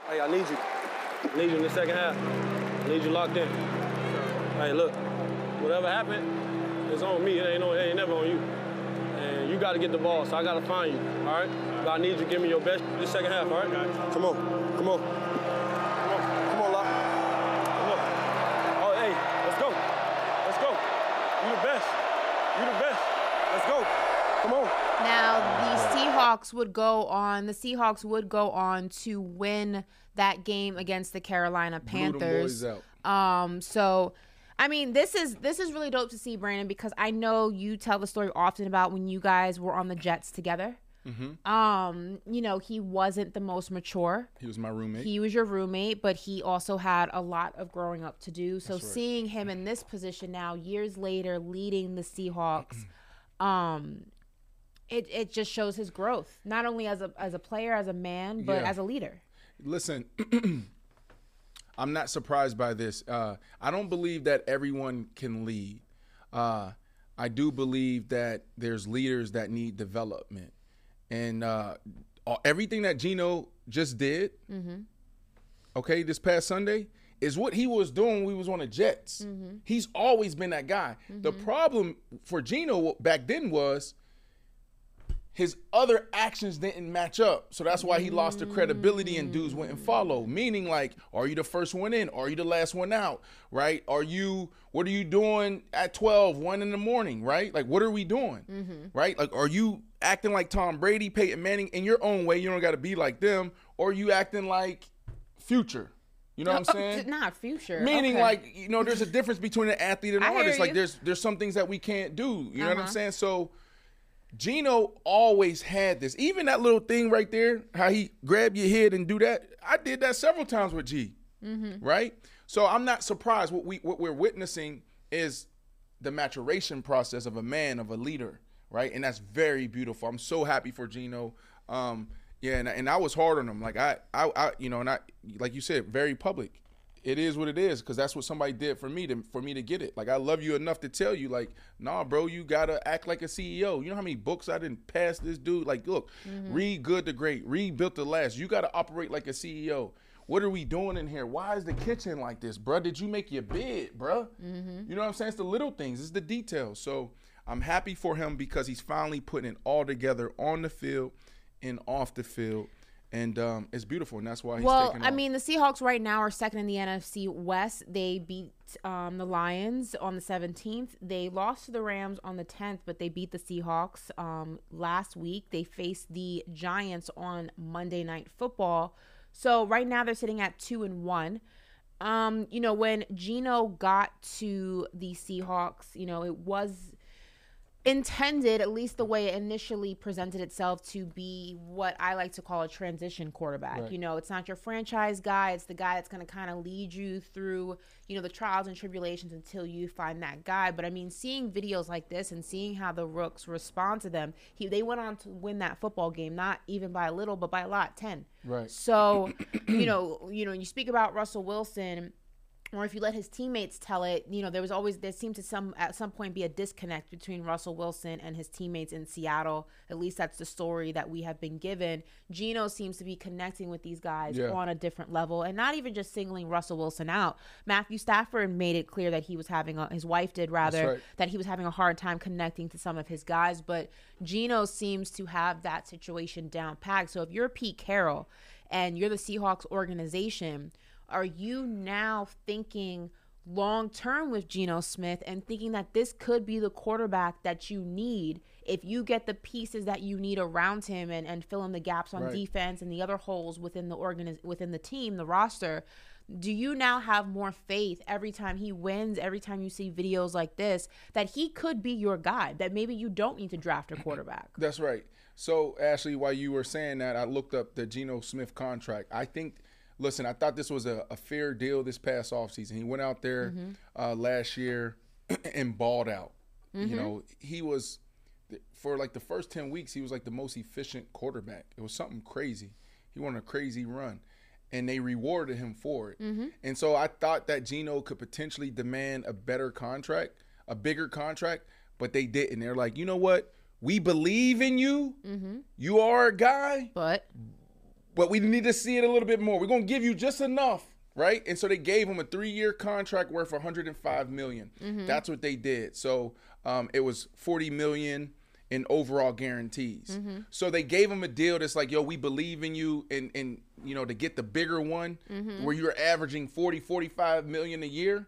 Hey, I need you. I need you in the second half. I need you locked in. Hey, look, whatever happened, it's on me. It ain't, no, it ain't never on you. And you got to get the ball, so I got to find you, all right? But I need you to give me your best this second half, all right? Come on, come on. Come on, come on, Lock. Come on. Oh, hey, let's go. Let's go. You the best. You the best. Let's go. Come on. Now, the Seahawks would go on, the Seahawks would go on to win that game against the Carolina Blew them Panthers. boys Um, so I mean, this is this is really dope to see, Brandon, because I know you tell the story often about when you guys were on the Jets together. Mm-hmm. Um, you know, he wasn't the most mature. He was my roommate. He was your roommate, but he also had a lot of growing up to do. So right. seeing him in this position now, years later, leading the Seahawks, um, it it just shows his growth, not only as a as a player, as a man, but Yeah. as a leader. Listen, I'm not surprised by this. Uh, I don't believe that everyone can lead. Uh, I do believe that there's leaders that need development, and uh, everything that Geno just did, Mm-hmm. okay, this past Sunday, is what he was doing when we was on the Jets. Mm-hmm. He's always been that guy. The problem for Geno back then was his other actions didn't match up. So that's why he lost the credibility and dudes wouldn't follow. Meaning like, are you the first one in? Are you the last one out? Right? Are you what are you doing at 12, 1 in the morning? Right? Like what are we doing? Right? Like are you acting like Tom Brady, Peyton Manning in your own way? You don't gotta be like them, or are you acting like future? You know what I'm saying? Not future. Meaning, Okay. like you know, there's a difference between an athlete and an artist. Like there's there's some things that we can't do. You know what I'm Uh-huh. saying? So, Geno always had this. Even that little thing right there, how he grab your head and do that. I did that several times with G. Mm-hmm. Right? So I'm not surprised. What we what we're witnessing is the maturation process of a man, of a leader, right? And that's very beautiful. I'm so happy for Geno. Um, yeah, and, and I was hard on him. Like I, I, I, you know, and I, like you said, very public. It is what it is because that's what somebody did for me to for me to get it. Like I love you enough to tell you, like, nah, bro, you gotta act like a CEO. You know how many books I didn't pass this dude? Like, look, Mm-hmm. read Good to Great, read Built to Last. You gotta operate like a CEO. What are we doing in here? Why is the kitchen like this, bro? Did you make your bed, bruh? Mm-hmm. You know what I'm saying? It's the little things, it's the details. So I'm happy for him because he's finally putting it all together on the field and off the field. And um, it's beautiful, and that's why he's well, I off. mean, the Seahawks right now are second in the NFC West. They beat um, the Lions on the 17th. They lost to the Rams on the 10th, but they beat the Seahawks um, last week. They faced the Giants on Monday Night Football. So right now they're sitting at two and one. Um, you know, when Geno got to the Seahawks, you know, it was intended, at least the way it initially presented itself, to be what I like to call a transition quarterback. Right. You know, it's not your franchise guy, it's the guy that's going to kind of lead you through, you know, the trials and tribulations until you find that guy. But I mean, seeing videos like this and seeing how the Rooks respond to them, he, they went on to win that football game, not even by a little, but by a lot, 10. Right. So, you know, you know, you speak about Russell Wilson, or if you let his teammates tell it, you know, there was always there seemed to some at some point be a disconnect between Russell Wilson and his teammates in Seattle. At least that's the story that we have been given. Geno seems to be connecting with these guys Yeah. on a different level and not even just singling Russell Wilson out. Matthew Stafford made it clear that he was having a his wife did rather right. that he was having a hard time connecting to some of his guys, but Geno seems to have that situation down packed. So if you're Pete Carroll and you're the Seahawks organization, are you now thinking long term with Geno Smith and thinking that this could be the quarterback that you need if you get the pieces that you need around him and, and fill in the gaps on Right. defense and the other holes within the organiz- within the team, the roster. Do you now have more faith every time he wins, every time you see videos like this, that he could be your guy, that maybe you don't need to draft a quarterback? That's right. So, Ashley, while you were saying that, I looked up the Geno Smith contract. I think, listen, I thought this was a, a fair deal this past offseason. He went out there Mhm. uh, last year and balled out. Mhm. You know, he was, for like the first 10 weeks, he was like the most efficient quarterback. It was something crazy. He won a crazy run. And they rewarded him for it. Mhm. And so I thought that Geno could potentially demand a better contract, a bigger contract, but they didn't. They're like, you know what? We believe in you. Mm-hmm. You are a guy, but but we need to see it a little bit more. We're gonna give you just enough, right? And so they gave him a three-year contract worth 105 million. Mhm. That's what they did. So um, it was 40 million in overall guarantees. Mhm. So they gave him a deal that's like, yo, we believe in you, and and you know to get the bigger one Mhm. where you're averaging 40, 45 million a year.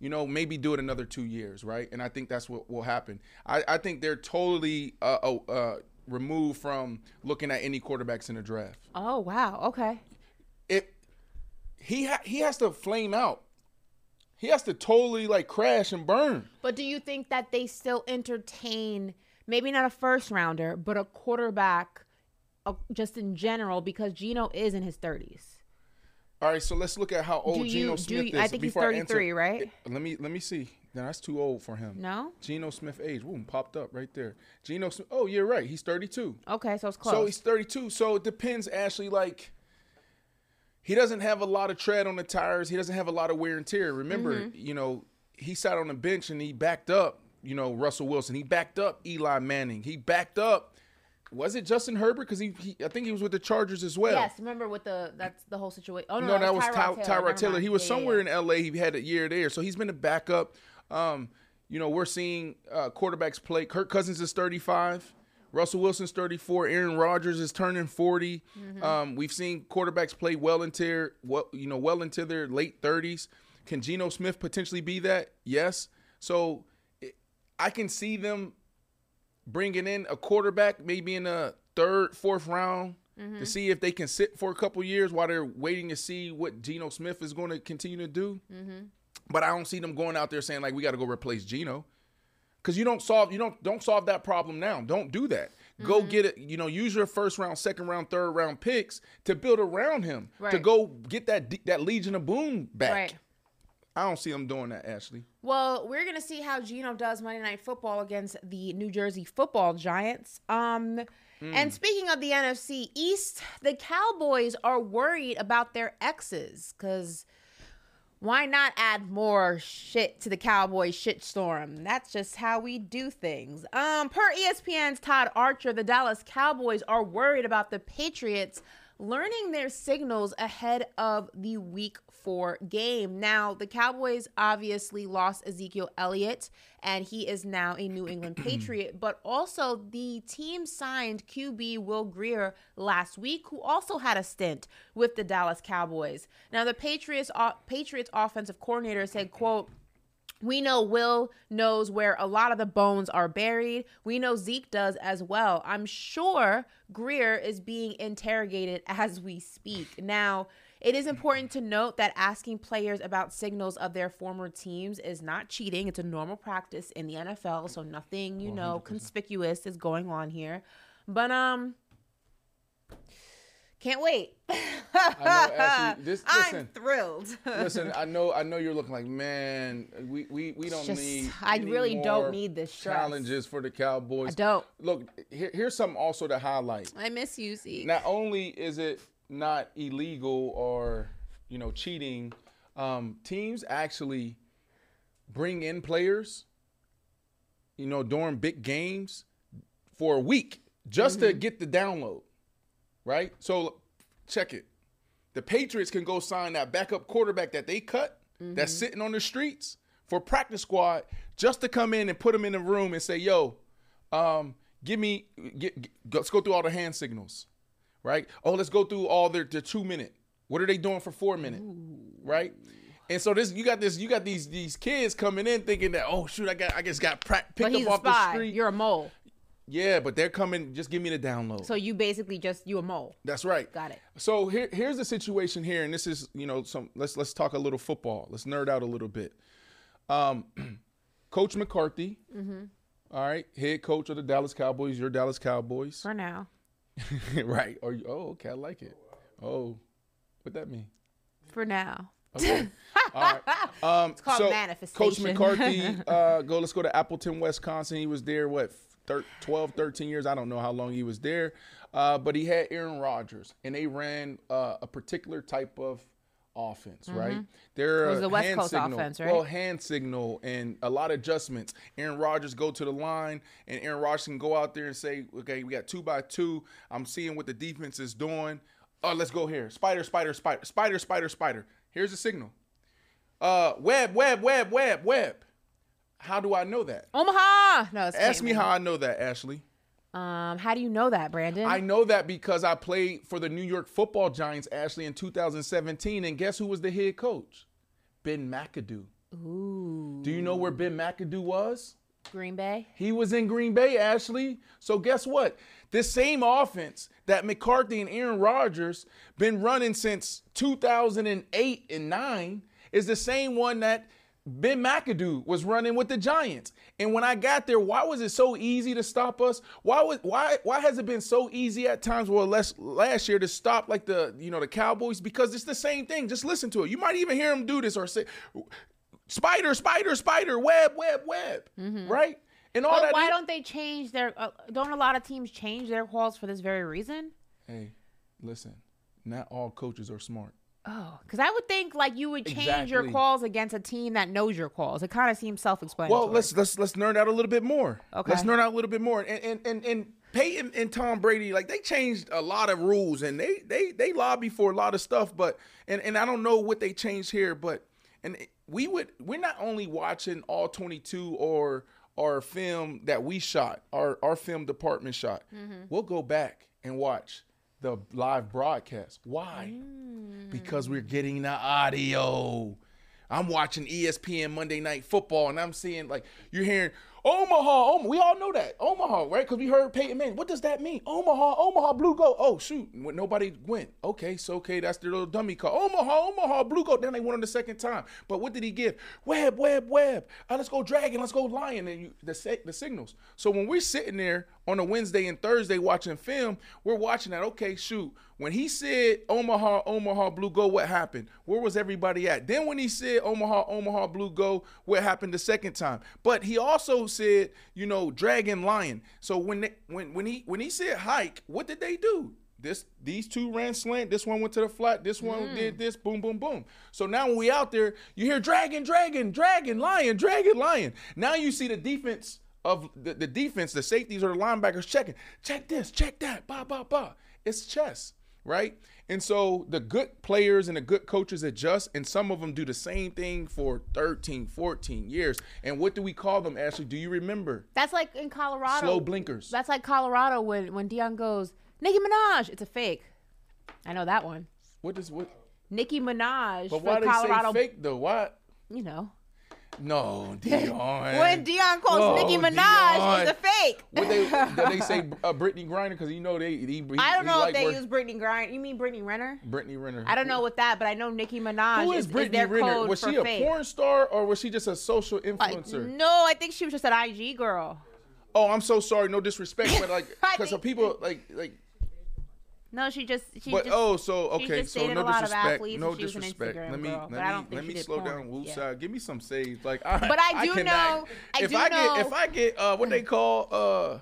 You know, maybe do it another two years, right? And I think that's what will happen. I, I think they're totally uh, uh, uh, removed from looking at any quarterbacks in the draft. Oh wow, okay. It he ha- he has to flame out. He has to totally like crash and burn. But do you think that they still entertain maybe not a first rounder, but a quarterback uh, just in general because Geno is in his 30s? All right, so let's look at how old you- Geno Smith you- is. I think he's before answer- 33, right? Let me let me see. No, that's too old for him. No? Geno Smith age. Boom, popped up right there. Geno Smith. Oh, you're right. He's 32. Okay, so it's close. So he's 32. So it depends, Ashley. Like, he doesn't have a lot of tread on the tires. He doesn't have a lot of wear and tear. Remember, Mhm. you know, he sat on the bench and he backed up, you know, Russell Wilson. He backed up Eli Manning. He backed up, was it Justin Herbert? Because he, he, I think he was with the Chargers as well. Yes, remember with the that's the whole situation. Oh no, no, that was Tyrod Ty- Taylor. Taylor. He was yeah, somewhere yeah. in LA. He had a year there. So he's been a backup. Um, you know, we're seeing uh, quarterbacks play. Kirk Cousins is 35. Russell Wilson's 34. Aaron Rodgers is turning 40. Mhm. Um, we've seen quarterbacks play well into their, well, you know, well into their late 30s. Can Geno Smith potentially be that? Yes. So it, I can see them bringing in a quarterback maybe in the third, fourth round to Mhm. see if they can sit for a couple years while they're waiting to see what Geno Smith is going to continue to do. Mm-hmm. But I don't see them going out there saying like we got to go replace Geno. Cuz you don't solve you don't don't solve that problem now. Don't do that. Go Mhm. get it, you know, use your first round, second round, third round picks to build around him. To go get that that Legion of Boom back. Right. I don't see them doing that, Ashley. Well, we're gonna see how Geno does Monday Night Football against the New Jersey Football Giants. Um, Mm. and speaking of the NFC East, the Cowboys are worried about their exes because why not add more shit to the Cowboys shitstorm? That's just how we do things. Um, per ESPN's Todd Archer, the Dallas Cowboys are worried about the Patriots learning their signals ahead of the week four game. Now, the Cowboys obviously lost Ezekiel Elliott, and he is now a New England Patriot, but also the team signed QB Will Grier last week, who also had a stint with the Dallas Cowboys. Now, the Patriots uh, Patriots offensive coordinator said, quote, we know Will knows where a lot of the bones are buried. We know Zeke does as well. I'm sure Greer is being interrogated as we speak. Now, it is important to note that asking players about signals of their former teams is not cheating. It's a normal practice in the NFL, so nothing, you know, conspicuous is going on here. But um can't wait. I know, Ashley, this, I'm thrilled. listen, I know, I know you're looking like, man, we we, we don't Just- need. I really don't need this stress. challenges for the Cowboys. I don't. Look, here, here's something also to highlight. I miss you, Zeke. Not only is it not illegal or you know cheating, um, teams actually bring in players, you know, during big games for a week just to get the download, right? So check it. The Patriots can go sign that backup quarterback that they cut that's sitting on the streets for practice squad just to come in and put them in the room and say, "Yo, um, give me, get, get- let's go through all the hand signals, right? Oh, let's go through all their, the two minute. What are they doing for four minute, right? And so this, you got this, you got these these kids coming in thinking that, oh shoot, I got, I just got pra- picked up off the street. You're a mole. Yeah, but they're coming. Just give me the download. So you basically just you a mole. That's right. Got it. So here, here's the situation here, and this is, you know, some. Let's let's talk a little football. Let's nerd out a little bit. Um, Coach McCarthy, Mm-hmm. all right, head coach of the Dallas Cowboys. Your Dallas Cowboys, For now. right? Or you, oh, okay, I like it. Oh, what that mean? For now. Okay. All right. Um, It's called so Coach. McCarthy, uh, go. Let's go to Appleton, Wisconsin. He was there what, thir- 12, 13 years. I don't know how long he was there, uh, but he had Aaron Rodgers, and they ran uh, a particular type of offense, right? Mhm. They're It was a the West hand Coast signal. offense, Well, hand signal and a lot of adjustments. Aaron Rodgers go to the line, and Aaron Rodgers can go out there and say, "Okay, we got two by two. I'm seeing what the defense is doing. Oh, let's go here. Spider, spider, spider, spider, spider, spider. Here's the signal. Uh, web, web, web, web, web. How do I know that? Omaha. No, it's Ask me how I know that, Ashley. Um, how do you know that, Brandon? I know that because I played for the New York Football Giants, Ashley, in 2017, and guess who was the head coach? Ben McAdoo. Ooh. Do you know where Ben McAdoo was? Green Bay. He was in Green Bay, Ashley. So guess what? This same offense that McCarthy and Aaron Rodgers been running since 2008 and 9 is the same one that Ben McAdoo was running with the Giants. And when I got there, why was it so easy to stop us? Why was why why has it been so easy at times well less last year to stop like the you know the Cowboys because it's the same thing. Just listen to it. You might even hear them do this or say spider spider spider web web web, right? And all But that why is- don't they change their? Uh, don't a lot of teams change their calls for this very reason? Hey, listen, not all coaches are smart. Oh, because I would think like you would change your calls against a team that knows your calls. It kind of seems self-explanatory. Well, let's let's let's nerd out a little bit more. Okay. Let's nerd out a little bit more. And and and, and Peyton and Tom Brady, like they changed a lot of rules and they they they lobby for a lot of stuff, but and and I don't know what they changed here, but and we would we're not only watching all 22 or our film that we shot, our our film department shot. Mhm. We'll go back and watch the live broadcast. Why? Because we're getting the audio. I'm watching ESPN Monday Night Football, and I'm seeing like you're hearing Omaha. Omaha. We all know that Omaha, right? Because we heard Peyton Manning. What does that mean? Omaha, Omaha Blue Gold. Oh shoot, nobody went. Okay, so okay, that's their little dummy call. Omaha, Omaha Blue Gold. Then they won on the second time. But what did he give? Web, web, web. Uh, let's go Dragon. Let's go Lion. And you, the the signals. So when we're sitting there on a Wednesday and Thursday watching film, we're watching that. Okay, shoot. When he said Omaha, Omaha Blue Go, what happened? Where was everybody at? Then when he said Omaha, Omaha Blue Go, what happened the second time? But he also said, you know, Dragon Lion. So when they, when when he when he said hike, what did they do? This these two ran slant. This one went to the flat. This one Mm. did this. Boom, boom, boom. So now when we out there, you hear dragon, dragon, dragon, lion, dragon, lion. Now you see the defense of the, the defense, the safeties or the linebackers checking. Check this, check that. Ba ba ba. It's chess, right? And so the good players and the good coaches adjust, and some of them do the same thing for 13, 14 years. And what do we call them, Ashley? Do you remember? That's like in Colorado. Slow blinkers. That's like Colorado when when Deion goes Nicki Minaj. It's a fake. I know that one. What does what? Nicki Minaj But for why they Colorado. say fake though? Why? You know. No, Deion. when Deion calls Oh, Nicki Minaj, Deion. it's a fake. What they did they say uh, Brittney Griner because you know they he, he, I don't know like if they work- use Brittney Griner. You mean Brittany Renner? Brittany Renner. I don't know what that, but I know Nicki Minaj Who is, is is Brittany their Renner? Was she a fake. porn star or was she just a social influencer? No, I think she was just an IG girl. Oh, I'm so sorry. No disrespect, but like because some people like like. No, she just she But just, oh, so she okay, just so no a lot of disrespect. athletes No and she was an disrespect. Instagram Let me girl, let me let me slow porn. down. Wooside. Yeah. Give me some sage. Like I, But I do cannot- know- I if do I know- get if I get uh what they call uh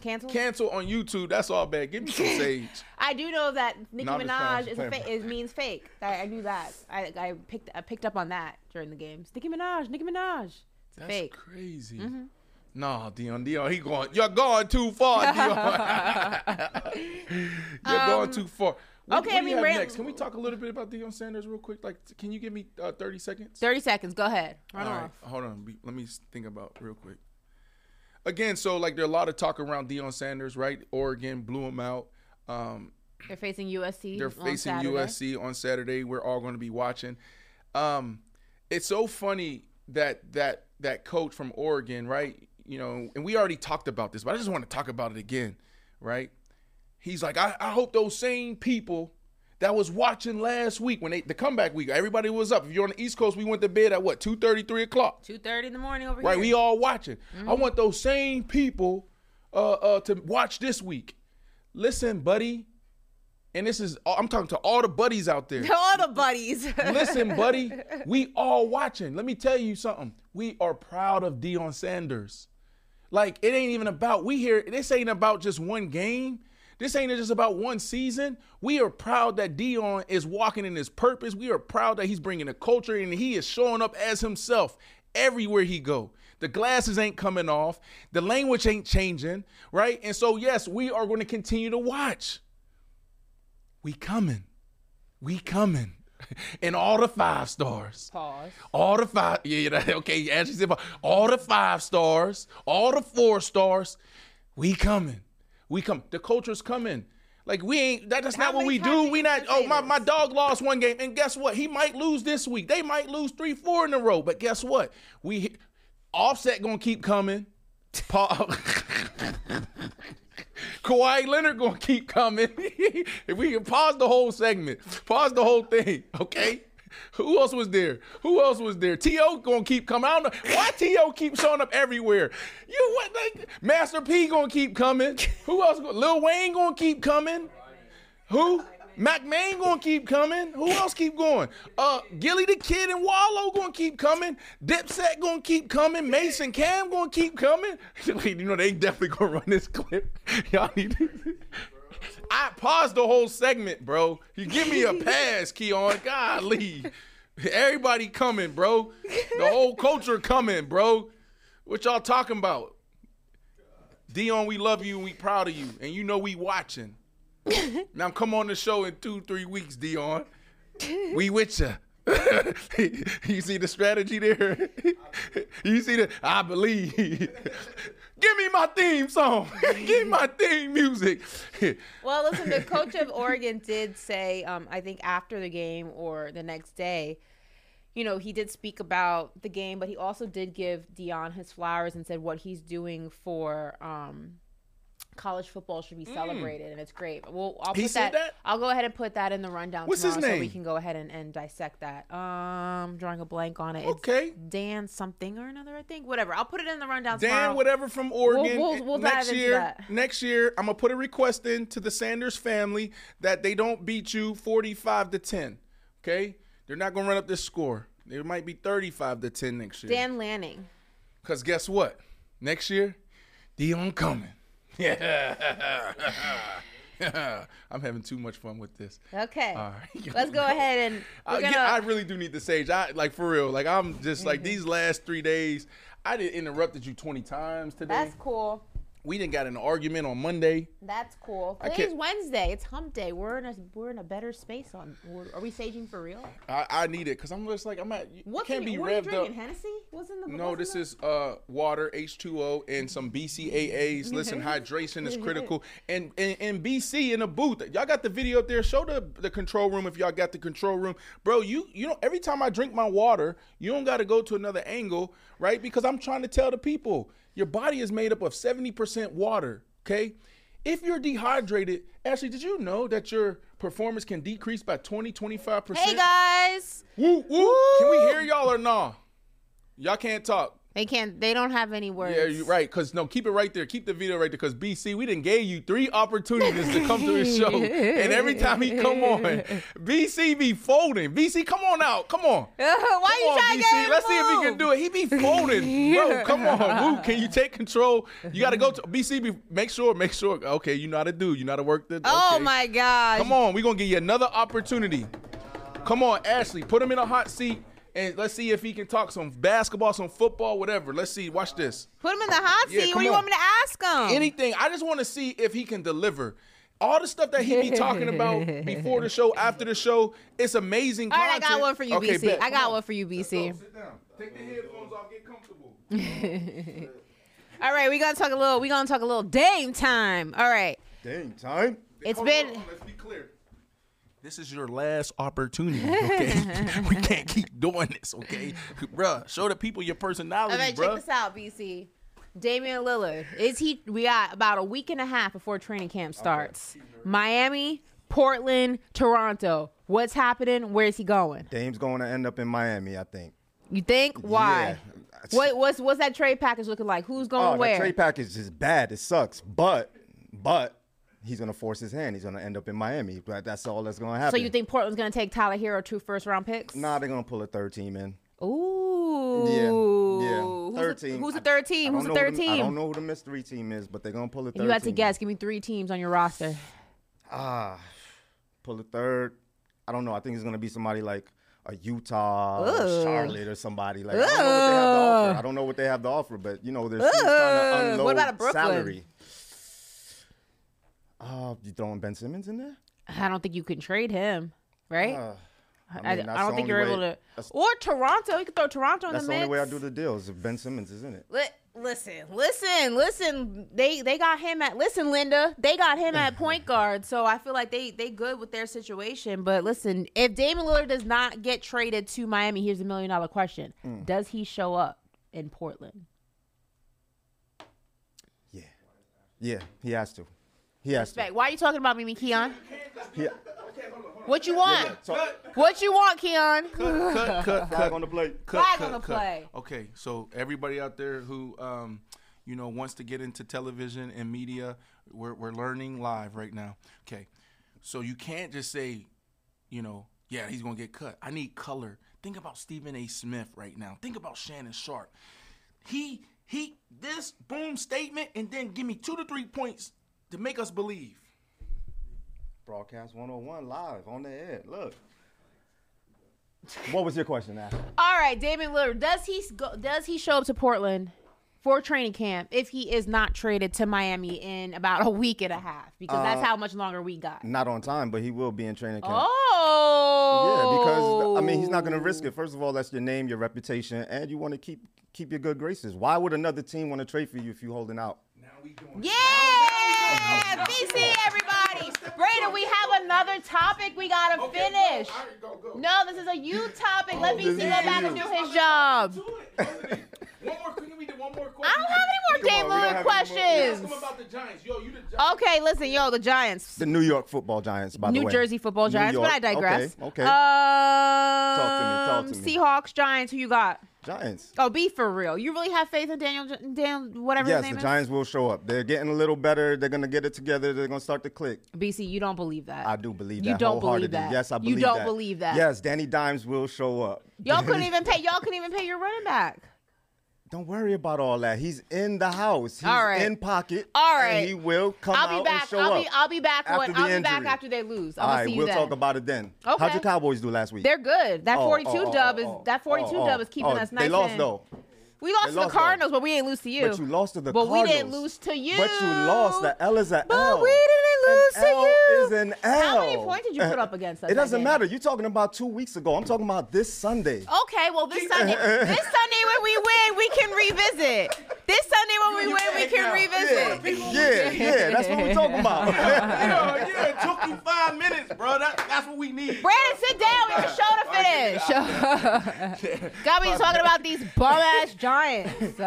Cancel? cancel on YouTube, that's all bad. Give me some sage. I do know that Nicki No, Minaj is a fa- is means fake. I, I knew that. I, I picked I picked up on that during the games. Nicki Minaj, Nicki Minaj. It's That's fake. crazy. Mhm. Nah, Deion, Deion, he going. You're going too far, Deion. you're going Um, too far. What, okay, what I mean, next? Can we talk a little bit about Deion Sanders real quick? Like, can you give me uh, 30 seconds? Thirty seconds. Go ahead. Run All off. right, hold on. Let me think about real quick. Again, so like there are a lot of talk around Deion Sanders, right? Oregon blew him out. Um, They're facing USC. they're facing. USC on Saturday. We're all going to be watching. Um, it's so funny that that that coach from Oregon, right? You know, and we already talked about this, but I just want to talk about it again, right? He's like, I, I hope those same people that was watching last week when they the comeback week, everybody was up. If you're on the East Coast, we went to bed at what, 2 3 o'clock. Two thirty in the morning over Right, here. we all watching. I Mhm. want those same people uh, uh, to watch this week. Listen, buddy, and this is I'm talking to all the buddies out there. all the buddies. Listen, buddy, we all watching. Let me tell you something. We are proud of Deion Sanders. Like it ain't even about we here. This ain't about just one game. This ain't just about one season. We are proud that Deion is walking in his purpose. We are proud that he's bringing a culture and he is showing up as himself everywhere he go. The glasses ain't coming off. The language ain't changing, right? And so yes, we are going to continue to watch. We coming. We coming. And all the five stars. Pause. All the five, yeah, that- okay. Ashley said, all the five stars, all the four stars, we coming, we come. The culture's coming. Like we ain't. That, that's not what we do. We not. Oh, my my dog lost one game, and guess what? He might lose this week. They might lose three, four in a row. But guess what? We Offset gonna keep coming. Paul. Kawhi Leonard gonna keep coming. if we can pause the whole segment, pause the whole thing, okay? Who else was there? Who else was there? T.O. gonna keep coming. I don't know why T.O. keep showing up everywhere. You what? Like, Master P gonna keep coming. Who else? Lil Wayne gonna keep coming. Who? Mack Maine gonna keep coming. Who else keep going? Uh, Gillie Da Kid and Wallo gonna keep coming. Dipset gonna keep coming. Mason Cam gonna keep coming. you know they definitely gonna run this clip. Y'all need to. I paused the whole segment, bro. You give me a pass, Keon. Golly. Everybody coming, bro. The whole culture coming, bro. What y'all talking about? Deion, we love you and we proud of you. And you know we watching. now come on the show in two, three weeks, Deion. We with you. you see the strategy there? you see the I believe. Give me my theme song. Give me my theme music. Well, listen, the coach of Oregon did say, um, I think after the game or the next day, you know, he did speak about the game, but he also did give Deion his flowers and said what he's doing for um, college football should be Mm. celebrated, and it's great. Well, I'll put that, that? I'll go ahead and put that in the rundown What's his tomorrow, so we can go ahead and, and dissect that. Um, drawing a blank on it. It's Okay. Dan something or another, I think. Whatever. I'll put it in the rundown Dan, tomorrow. whatever from We'll- Oregon. we'll- we'll next dive into year, that. next year, I'm gonna put a request in to the Sanders family that they don't beat you 45 to 10. Okay, they're not gonna run up this score. It might be 35 to 10 next year. Dan Lanning. Cause guess what? Next year, Deion coming. Yeah. I'm having too much fun with this. Okay. All right. Let's go ahead and I, we're yeah. I really do need the sage. I like for real. Like I'm just like mm-hmm. these last three days. I did interrupted you 20 times today. That's cool. We didn't got an argument on Monday. That's cool. Today's Wednesday. It's Hump Day. We're in a we're in a better space. On are we saging for real? I, I need it because I'm just like I'm at. What can't be what are you revved drinking? up. Hennessy? What's in the No, this in is uh water, H2O, and some BCAAs. Listen, hydration is critical. And, and and BC in a booth. Y'all got the video up there. Show the the control room if y'all got the control room, bro. You you know every time I drink my water, you don't got to go to another angle, right? Because I'm trying to tell the people your body is made up of 70% water. Okay. If you're dehydrated, Ashley, did you know that your performance can decrease by 20, 25%? Hey guys. Woo, woo. Can we hear y'all or nah? Y'all can't talk. They can't. They don't have any words. Yeah, you're right. Cause no, keep it right there. Keep the video right there. Cause BC, we didn't gave you three opportunities to come to the show, and every time he come on, BC be folding. BC, come on out. Come on. Why Come you on, trying to BC. get him Let's to see if he can do it. He be folding, bro. Come on, Woo. Can you take control? You got to go to BC. Be, make sure, make sure. Okay, you know how to do. You know how to work the. Oh okay. my God. Come on, we gonna give you another opportunity. Come on, Ashley, put him in a hot seat and let's see if he can talk some basketball, some football, whatever. Let's see. Watch this. Put him in the hot seat. come what do you on. want me to ask him? Anything. I just want to see if he can deliver. All the stuff that he be talking about before the show, after the show, it's amazing. All right, I got one for you, Okay, BC. bet. I got on. one for you, BC. Sit down. Take the headphones off. Get comfortable. All right, we gonna talk a little. We gonna talk a little Dame time. All right. Dame time. It's Hold been. on, Let's be clear. This is your last opportunity. Okay, we can't keep doing this. Okay, bruh, show the people your personality, All right, bruh. check this out, BC. Damian Lillard is he? We got about a week and a half before training camp starts. Miami, Portland, Toronto. What's happening? Where's he going? Dame's going to end up in Miami, I think. You think? Why? Yeah. What, what's what's that trade package looking like? Who's going oh, where? that trade package is bad. It sucks. But, but he's gonna force his hand. He's gonna end up in Miami. But that's all that's gonna happen. so you think Portland's gonna take Tyler Herro two first round picks? Nah, they're gonna pull a third team in. Ooh. Yeah, yeah. Who's Third the, team. Who's the third team? I Who's the don't know third who team? I don't know who the mystery team is, but they're gonna pull a third. you had to guess, give me three teams on your roster. Ah, pull a third. I don't know. I think it's gonna be somebody like a Utah, or Charlotte, or somebody like. I don't know what they have to offer. I don't know what they have to offer, but you know, there's teams trying to unload What about a Brooklyn? salary. Uh, you throwing Ben Simmons in there? I don't think you can trade him, right? Uh, I, mean, I that's don't think you're only able to. Or Toronto, you could throw Toronto in the mix. That's the the only way I do the deals if Ben Simmons is in it. Li- listen, listen, listen. They they got him at listen, Linda. They got him at point guard, so I feel like they they good with their situation. But listen, if Damian Lillard does not get traded to Miami, here's a million dollar question: Mm. Does he show up in Portland? Yeah, yeah, he has to. He has to. Why are you talking about me, me, Keon? He, What you want? What you want, Keon? cut, cut, cut, Flag on the plate. Cut, Flag cut, on the cut. play. Okay, so everybody out there who, um, you know, wants to get into television and media, we're we're learning live right now. Okay, so you can't just say, you know, yeah, he's gonna get cut. I need color. Think about Stephen A. Smith right now. Think about Shannon Sharpe. He he this boom statement and then give me two to three points to make us believe. Broadcast 101 live on the air. Look. What was your question now? All right, Damian Lillard. Does he go, does he show up to Portland for training camp if he is not traded to Miami in about a week and a half? Because that's Uh, how much longer we got. Not on time, but he will be in training camp. Oh, Yeah, because I mean he's not going to risk it. First of all, that's your name, your reputation, and you want to keep keep your good graces. Why would another team want to trade for you if you're holding out? Now we going. Yeah, BC, everybody. Brandon, we have another topic we gotta finish. No, this is a you topic. Let Oh, BC go back and do his job. One more, can we do one more question? I don't have any more Dame Lillard questions. Ask him about the Giants. Yo, you the Giants. Okay, listen, yo, the Giants. The New York Football Giants, by the way. New. Jersey football Giants, but I digress. Okay, okay. Um, Talk to me, talk to me. Seahawks, Giants. Who you got? Giants. Oh, be for real. You really have faith in Daniel, Daniel, whatever yes, his name the is. Giants will show up. They're getting a little better. They're going to get it together. They're going to start to click. BC, you don't believe that. I do believe You that. don't believe that. Yes, I believe that. You don't that. believe that. Yes, Danny Dimes will show up. Y'all couldn't even pay. Y'all couldn't even pay your running back. Don't worry about all that. He's in the house. He's All right. in pocket. All right. And he will come I'll out be back. and show I'll up. be. I'll be back. after When, the I'll be back injury. after they lose. I'm All see you we'll then. talk about it then. Okay. How'd your Cowboys do last week? They're good. That Oh, 42 oh, oh, dub is oh, that 42 oh, dub is keeping oh, us nice. They lost and- though. We lost to the lost, though. Cardinals, but we didn't lose to you. But you lost to the Cardinals. But we didn't lose to you. But you lost. The L is an But we didn't lose An to L you. is an L. How many points did you put up against us It doesn't matter. You're talking about two weeks ago. I'm talking about this Sunday. Okay, well this Sunday, this Sunday when we win, we can revisit. This Sunday when we win, we can revisit. Yeah, yeah, yeah, that's what we're talking about. yeah, yeah, it took you five minutes, bro. That, that's what we need. Brandon, sit down. We have a show to finish. Got me talking about these bum ass Giants.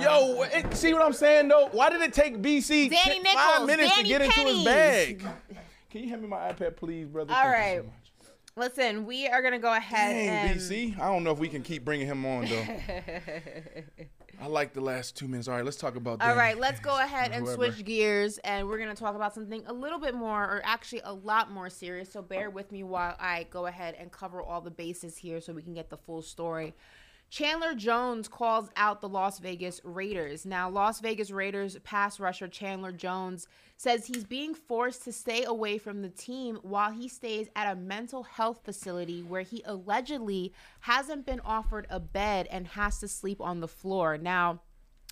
Yo, it, see what I'm saying though? Why did it take BC Danny t- Nichols, five minutes Danny to get into Pennies. his bag? Can you hand me my iPad, please, brother? All Thank you right. so much. Listen, we are gonna go ahead Dang, and BC. I don't know if we can keep bringing him on though. I like the last two minutes. All right, let's talk about. All Danny. right, let's go ahead and switch gears, and we're gonna talk about something a little bit more, or actually a lot more serious. So bear with me while I go ahead and cover all the bases here, so we can get the full story. Chandler Jones calls out the Las Vegas Raiders. Now, Las Vegas Raiders pass rusher Chandler Jones says he's being forced to stay away from the team while he stays at a mental health facility where he allegedly hasn't been offered a bed and has to sleep on the floor. Now,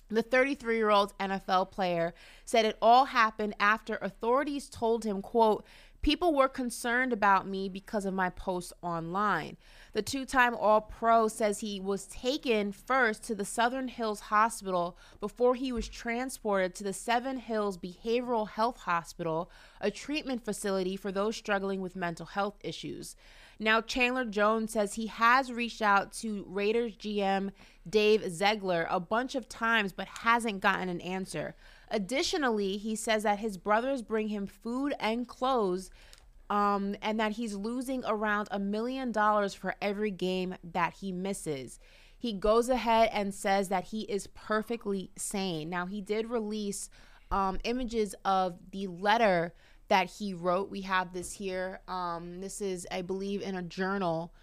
the 33 year old NFL player said it all happened after authorities told him, quote, People were concerned about me because of my posts online. The two time All Pro says he was taken first to the Southern Hills Hospital before he was transported to the Seven Hills Behavioral Health Hospital, a treatment facility for those struggling with mental health issues. Now, Chandler Jones says he has reached out to Raiders GM Dave Ziegler a bunch of times but hasn't gotten an answer. Additionally, he says that his brothers bring him food and clothes um, and that he's losing around a million dollars for every game that he misses. He goes ahead and says that he is perfectly sane. Now, he did release um, images of the letter that he wrote. We have this here. Um, this is, I believe, in a journal.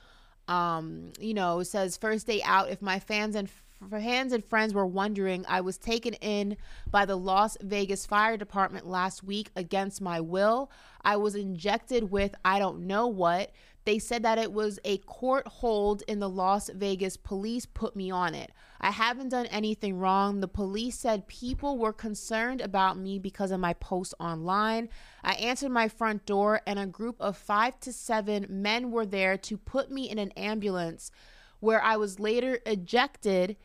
Um, you know, it says first day out. If my fans and fans and friends were wondering, I was taken in by the Las Vegas Fire Department last week against my will. I was injected with I don't know what. They said that it was a court hold in the Las Vegas police put me on it. I haven't done anything wrong. The police said people were concerned about me because of my post online. I answered my front door, and a group of five to seven men were there to put me in an ambulance where I was later ejected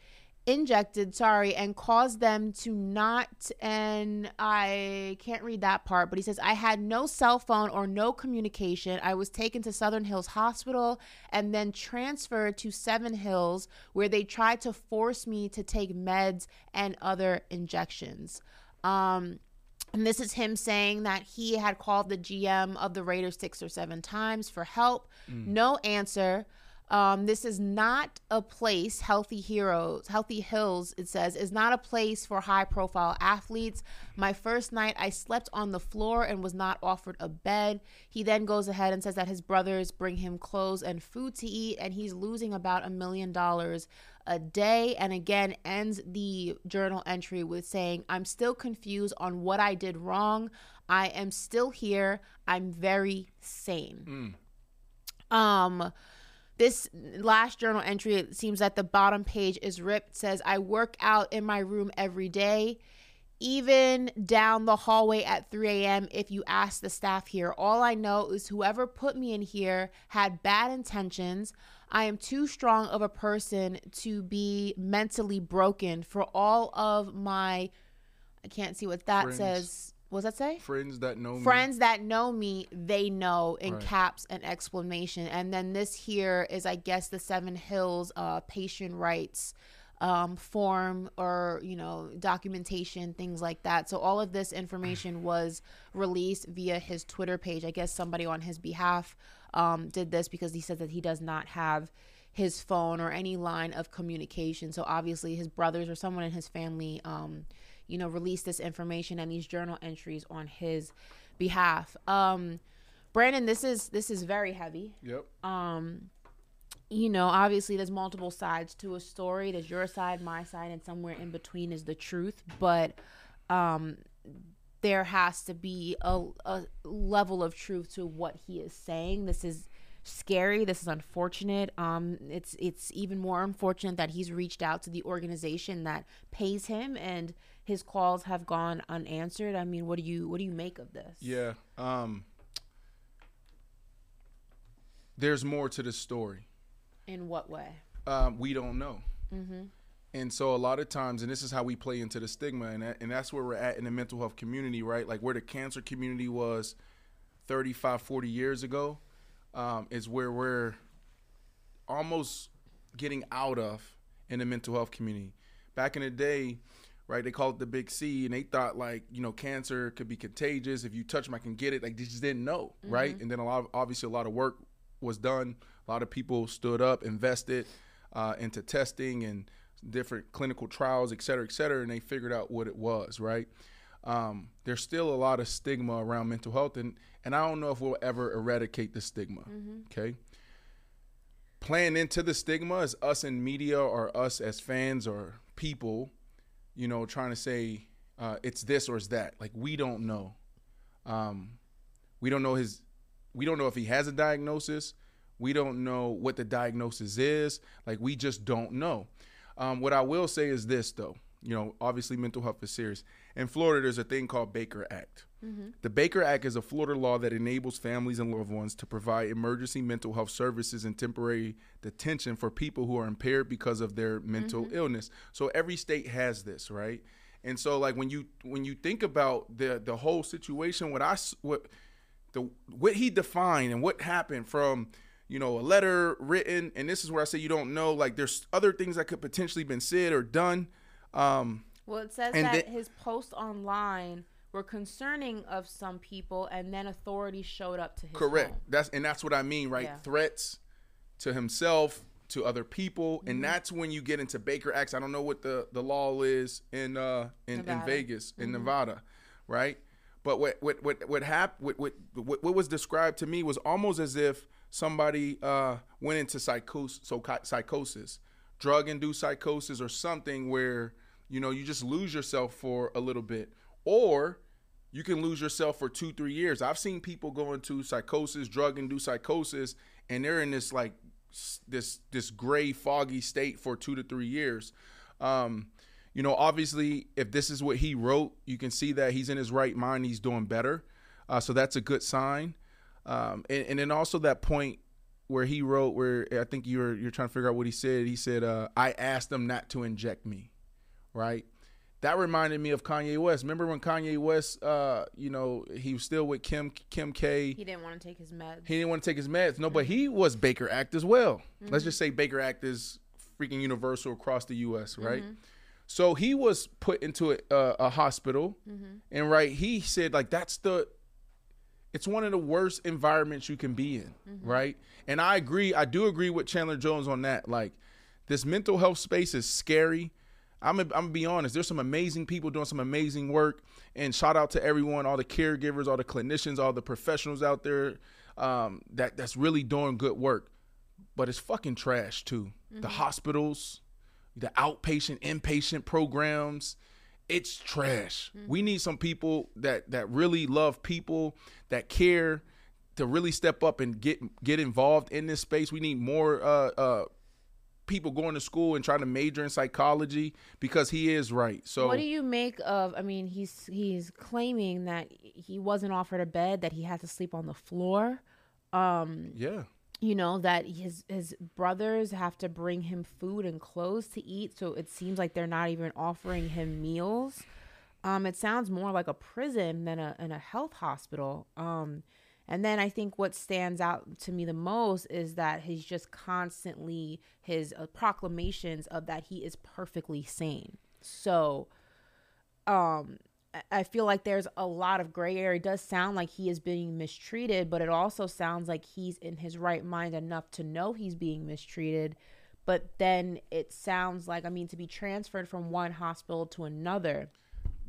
injected sorry and caused them to not and i can't read that part but he says i had no cell phone or no communication. I was taken to southern hills hospital and then transferred to seven hills where they tried to force me to take meds and other injections. Um and this is him saying that he had called the gm of the raiders six or seven times for help. Mm. no answer um, this is not a place, Healthy Heroes, Healthy Hills, it says, is not a place for high profile athletes. My first night, I slept on the floor and was not offered a bed. He then goes ahead and says that his brothers bring him clothes and food to eat, and he's losing about a million dollars a day. And again, ends the journal entry with saying, I'm still confused on what I did wrong. I am still here. I'm very sane. Mm. Um, this last journal entry, it seems that the bottom page is ripped. Says, I work out in my room every day, even down the hallway at 3 a.m. If you ask the staff here, all I know is whoever put me in here had bad intentions. I am too strong of a person to be mentally broken for all of my. I can't see what that says what does that say? Friends that know me. Friends that know me, they know in right. caps and explanation. And then this here is, I guess, the Seven Hills uh, patient rights um, form or, you know, documentation, things like that. So all of this information was released via his Twitter page. I guess somebody on his behalf um, did this because he said that he does not have his phone or any line of communication. So obviously his brothers or someone in his family um, – you know, release this information and these journal entries on his behalf. Um, Brandon, this is this is very heavy. Yep. Um, you know, obviously there's multiple sides to a story. There's your side, my side, and somewhere in between is the truth. But um, there has to be a, a level of truth to what he is saying. This is scary. This is unfortunate. Um, it's it's even more unfortunate that he's reached out to the organization that pays him and his calls have gone unanswered. I mean, what do you what do you make of this? Yeah. Um there's more to the story. In what way? Um, we don't know. Mm-hmm. And so a lot of times, and this is how we play into the stigma, and that, and that's where we're at in the mental health community, right? Like where the cancer community was 35, 40 years ago, um, is where we're almost getting out of in the mental health community. Back in the day, right? They called it the big C, and they thought like you know cancer could be contagious if you touch them, I can get it. Like they just didn't know, mm-hmm. right? And then a lot of obviously a lot of work was done. A lot of people stood up, invested uh, into testing and different clinical trials, et cetera, et cetera, and they figured out what it was, right? Um, there's still a lot of stigma around mental health, and and I don't know if we'll ever eradicate the stigma. Mm-hmm. Okay. Playing into the stigma is us in media or us as fans or people you know, trying to say uh, it's this or it's that. Like we don't know. Um, we don't know his. We don't know if he has a diagnosis. We don't know what the diagnosis is. Like we just don't know. Um, what I will say is this, though. You know, obviously mental health is serious. In Florida, there's a thing called Baker Act. Mhm. The Baker Act is a Florida law that enables families and loved ones to provide emergency mental health services and temporary detention for people who are impaired because of their mental Mhm. illness. So every state has this, right? And so like when you when you think about the the whole situation, what I s- what the what he defined and what happened from you know a letter written, and this is where I say you don't know. Like there's other things that could potentially been said or done. Um, Well, it says And that the- his post online were concerning of some people, and then authorities showed up to his Correct. home. That's and that's what I mean, right? Yeah. Threats to himself, to other people, Mhm. and that's when you get into Baker Acts. I don't know what the the law is in uh in, in Vegas, in Mhm. Nevada, right? But what what what what happened? What, what what what was described to me was almost as if somebody uh went into psychosis, so psychosis, drug induced psychosis, or something where you know you just lose yourself for a little bit, or you can lose yourself for two, three years. I've seen people go into psychosis, drug induced psychosis, and they're in this like this this gray, foggy state for two to three years. Um, you know, obviously, if this is what he wrote, you can see that he's in his right mind. He's doing better, uh, so that's a good sign. Um, and, and then also that point where he wrote, where I think you're you're trying to figure out what he said. He said, uh, "I asked them not to inject me," right? That reminded me of Kanye West. Remember when Kanye West, uh, you know, he was still with Kim Kim K. He didn't want to take his meds. He didn't want to take his meds. No, but he was Baker Act as well. Let's Mhm. just say Baker Act is freaking universal across the U.S. Right? Mhm. So he was put into a, a, a hospital, Mhm. and right, he said like that's the. It's one of the worst environments you can be in, Mhm. right? And I agree. I do agree with Chandler Jones on that. Like, this mental health space is scary. I'm gonna, I'm gonna be honest. There's some amazing people doing some amazing work, and shout out to everyone, all the caregivers, all the clinicians, all the professionals out there um, that that's really doing good work. But it's fucking trash too. The Mhm. hospitals, the outpatient, inpatient programs, it's trash. We need some people that that really love people, that care, to really step up and get get involved in this space. We need more uh, uh, people going to school and trying to major in psychology because he is right. So what do you make of? I mean, he's he's claiming that he wasn't offered a bed, that he had to sleep on the floor. Um, yeah. you know that his his brothers have to bring him food and clothes to eat so it seems like they're not even offering him meals um it sounds more like a prison than a, in a health hospital um and then i think what stands out to me the most is that he's just constantly his uh, proclamations of that he is perfectly sane so um I- feel like there's a lot of gray area. It does sound like he is being mistreated, but it also sounds like he's in his right mind enough to know he's being mistreated. But then it sounds like, I mean, to be transferred from one hospital to another,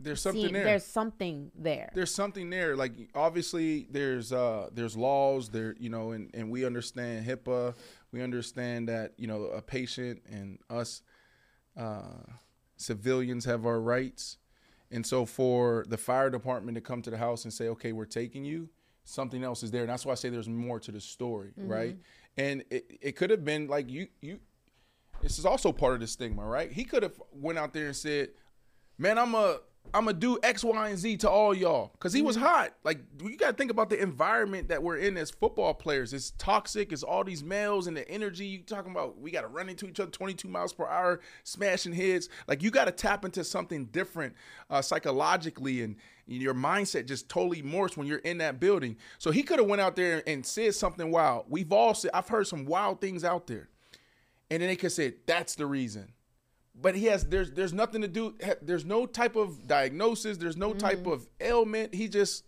there's something seem- there. There's something there. there's something there. Like obviously there's uh there's laws there you know and and we understand HIPAA. We understand that you know a patient and us uh civilians have our rights. And so for the fire department to come to the house and say okay we're taking you something else is there. And that's why I say there's more to the story right? And it, it could have been like you you this is also part of the stigma right? He could have went out there and said man, I'm a I'm gonna do X, Y, and Z to all y'all because he was hot. Like you got to think about the environment that we're in as football players. It's toxic. It's all these males and the energy. You talking about we got to run into each other 22 miles per hour, smashing heads. Like you got to tap into something different uh, psychologically, and your mindset just totally morphs when you're in that building. So he could have went out there and said something wild. We've all said I've heard some wild things out there, and then they could say that's the reason but he has there's there's nothing to do there's no type of diagnosis there's no type mm-hmm. of ailment he just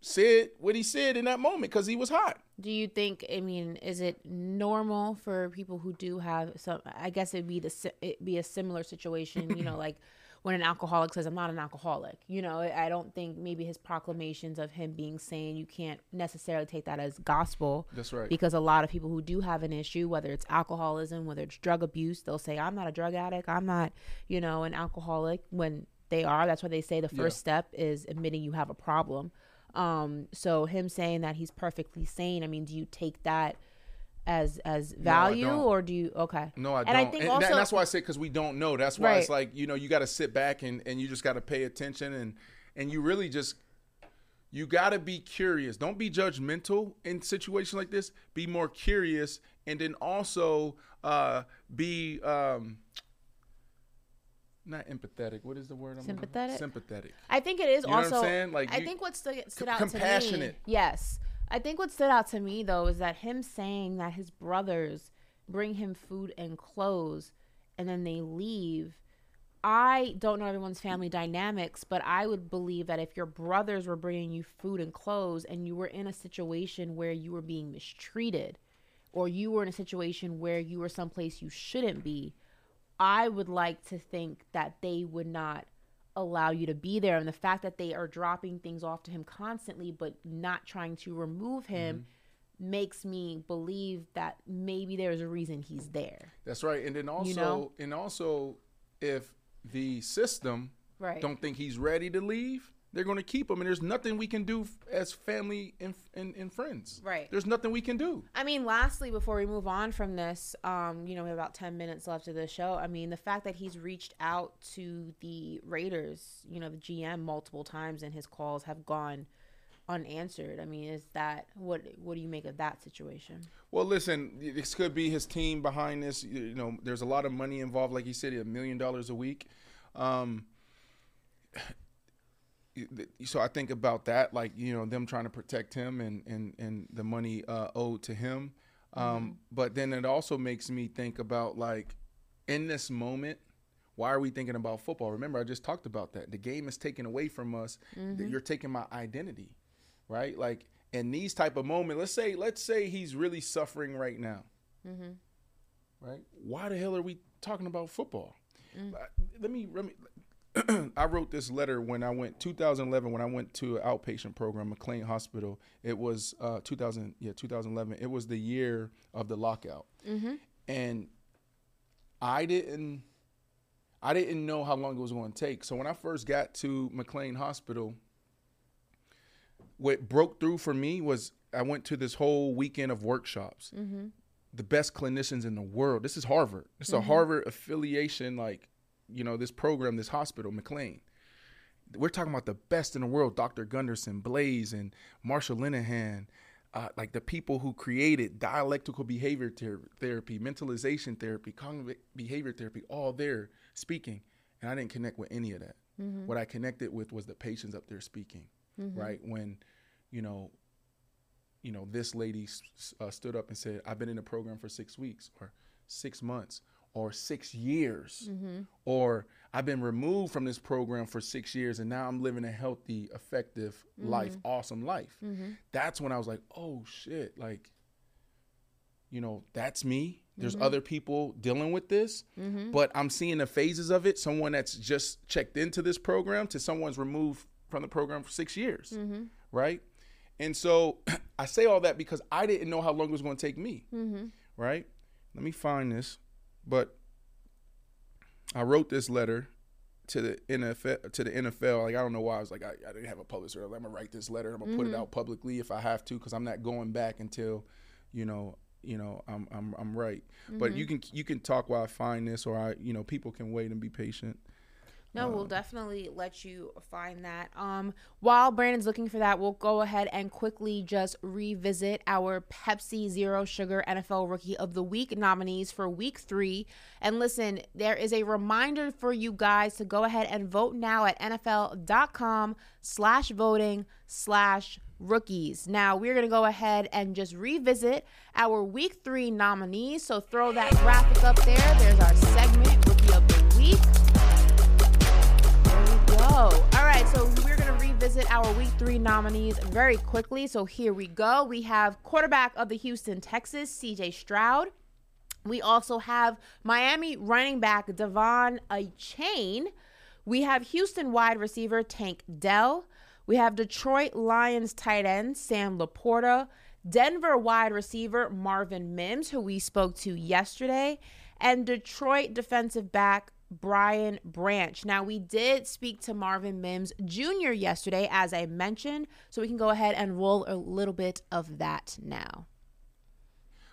said what he said in that moment because he was hot Do you think? I mean, is it normal for people who do have some? I guess it'd be the si- it be a similar situation. You know, like when an alcoholic says, "I'm not an alcoholic." You know, I don't think maybe his proclamations of him being sane, you can't necessarily take that as gospel. That's right. Because a lot of people who do have an issue, whether it's alcoholism, whether it's drug abuse, they'll say, "I'm not a drug addict. I'm not, you know, an alcoholic." When they are, that's why they say the first Yeah. step is admitting you have a problem. Um, so him saying that he's perfectly sane, I mean, do you take that as as value don't. or do you okay? no i and don't I think and also that- that's why i say because we don't know that's why it's like you know you got to sit back and and you just got to pay attention and and you really just you got to be curious. Don't be judgmental in situations like this. Be more curious, and then also uh, be um, not empathetic. What is the word? I'm Sympathetic? Sympathetic. I think it is You know also. what I'm saying? Like I you- think what stood, stood c- out to me. compassionate. Yes, I think what stood out to me though is that him saying that his brothers bring him food and clothes, and then they leave. I don't know everyone's family dynamics, but I would believe that if your brothers were bringing you food and clothes, and you were in a situation where you were being mistreated, or you were in a situation where you were someplace you shouldn't be, I would like to think that they would not allow you to be there. And the fact that they are dropping things off to him constantly, but not trying to remove him, mm-hmm. makes me believe that maybe there's a reason he's there. That's right. And then also, You know? and also, if the system Right. don't think he's ready to leave, they're going to keep them, And there's nothing we can do as family and, and, and friends. Right. There's nothing we can do. I mean, lastly, before we move on from this, um, you know, we have about 10 minutes left of the show. I mean, the fact that he's reached out to the Raiders, you know, the GM multiple times and his calls have gone unanswered. I mean, is that what what do you make of that situation? Well, listen, this could be his team behind this. You you know, there's a lot of money involved. Like he said, a million dollars a week. Um, so I think about that, like you know, them trying to protect him and and and the money uh, owed to him. Um, But then it also makes me think about like in this moment. Why are we thinking about football? Remember, I just talked about that. The game is taken away from us. Mhm. You're taking my identity, right? Like in these type of moments, let's say, let's say he's really suffering right now, Mm-hmm. right? Why the hell are we talking about football? Mm. Let me, let me I wrote this letter when I went 2011 when I went to an outpatient program, McLean Hospital. It was uh, 2000, yeah, 2011. It was the year of the lockout, Mm-hmm. and I didn't, I didn't know how long it was going to take. So when I first got to McLean Hospital, what broke through for me was I went to this whole weekend of workshops Mm-hmm. the best clinicians in the world. This is Harvard. It's a Mhm. Harvard affiliation, like, you know, this program, this hospital, McLean. We're talking about the best in the world, Dr. Gunderson, Blaze, and Marshall Linehan, uh, like the people who created dialectical behavior ther- therapy, mentalization therapy, cognitive behavior therapy, all there speaking. And I didn't connect with any of that. Mhm. What I connected with was the patients up there speaking, Mhm. right? When, you know, you know, this lady uh, stood up and said, I've been in the program for six weeks or six months or six years, Mhm. or I've been removed from this program for six years and now I'm living a healthy, effective life, Mhm. awesome life. Mhm. That's when I was like, oh shit, like, you know, that's me. There's Mhm. other people dealing with this, Mhm. but I'm seeing the phases of it. Someone that's just checked into this program to someone's removed from the program for six years Mm-hmm. right? And so I say all that because I didn't know how long it was going to take me, Mm-hmm. right? Let me find this, but I wrote this letter to the NFL. To the NFL, like I don't know why I was like I, I didn't have a publisher. I'm gonna write this letter. I'm gonna put it Mhm. out publicly if I have to, because I'm not going back until, you know, you know, I'm I'm I'm right. But you can you can talk while I find this, or I you know people can wait and be patient. No, we'll definitely let you find that. Um, while Brandon's looking for that, we'll go ahead and quickly just revisit our Pepsi Zero Sugar NFL Rookie of the Week nominees for Week Three. And listen, there is a reminder for you guys to go ahead and vote now at NFL.com/slash voting slash rookies. Now we're gonna go ahead and just revisit our Week Three nominees. So throw that graphic up there. There's our segment right, so we're going to revisit our week three nominees very quickly. So here we go. We have quarterback of the Houston Texans, CJ Stroud. We also have Miami running back De'Von Achane. We have Houston wide receiver Tank Dell. We have Detroit Lions tight end Sam LaPorta. Denver wide receiver Marvin Mims, who we spoke to yesterday. And Detroit defensive back Brian Branch. Now, we did speak to Marvin Mims Jr. yesterday, as I mentioned, so we can go ahead and roll a little bit of that now.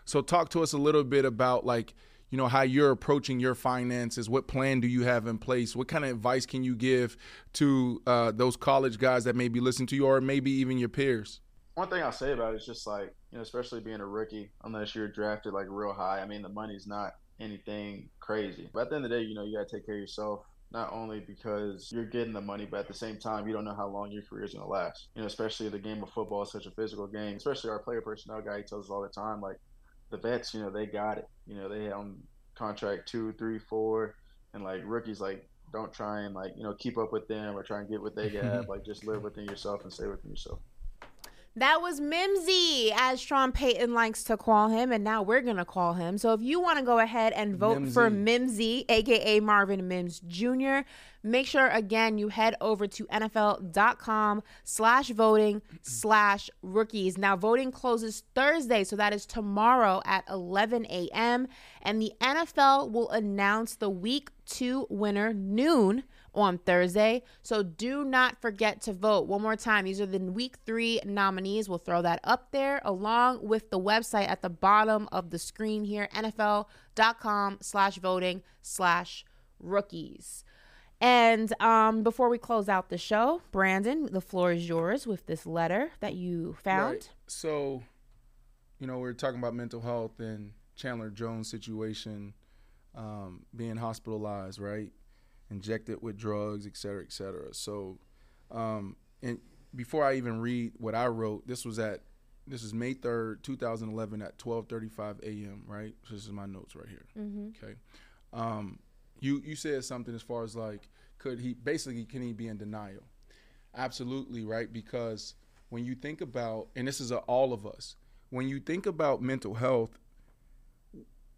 So talk to us a little bit about like you know how you're approaching your finances. What plan do you have in place? What kind of advice can you give to uh, those college guys that may be listening to you, or maybe even your peers? One thing I'll say about it is just like you know, especially being a rookie, unless you're drafted like real high. I mean, the money's not anything crazy, but at the end of the day, you know, you gotta take care of yourself not only because you're getting the money, but at the same time, you don't know how long your career is going to last. You know, especially the game of football is such a physical game. Especially our player personnel guy, he tells us all the time, like the vets, you know, they got it. You know, they on contract two, three, four, and like rookies, like don't try and like you know keep up with them or try and get what they have. like just live within yourself and stay within yourself. That was Mimsy, as Sean Payton likes to call him, and now we're gonna call him. So if you want to go ahead and vote Mimsy. for Mimsy, aka Marvin Mims Jr., make sure again you head over to NFL.com slash voting slash rookies. Now voting closes Thursday, so that is tomorrow at 11 a.m. And the NFL will announce the week two winner noon on Thursday. So do not forget to vote. One more time, these are the week three nominees. We'll throw that up there along with the website at the bottom of the screen here, NFL.com slash voting slash rookies. And um, before we close out the show, Brandon, the floor is yours with this letter that you found. Right. So, you know, we are talking about mental health and Chandler Jones' situation, um, being hospitalized, right? Injected with drugs, et cetera, et cetera. So, um, and before I even read what I wrote, this was at this is May third, two thousand eleven, at twelve thirty-five a.m. Right. So this is my notes right here. Mhm. Okay. Um, you you said something as far as like could he basically can he be in denial? Absolutely, right? Because when you think about and this is a, all of us, when you think about mental health,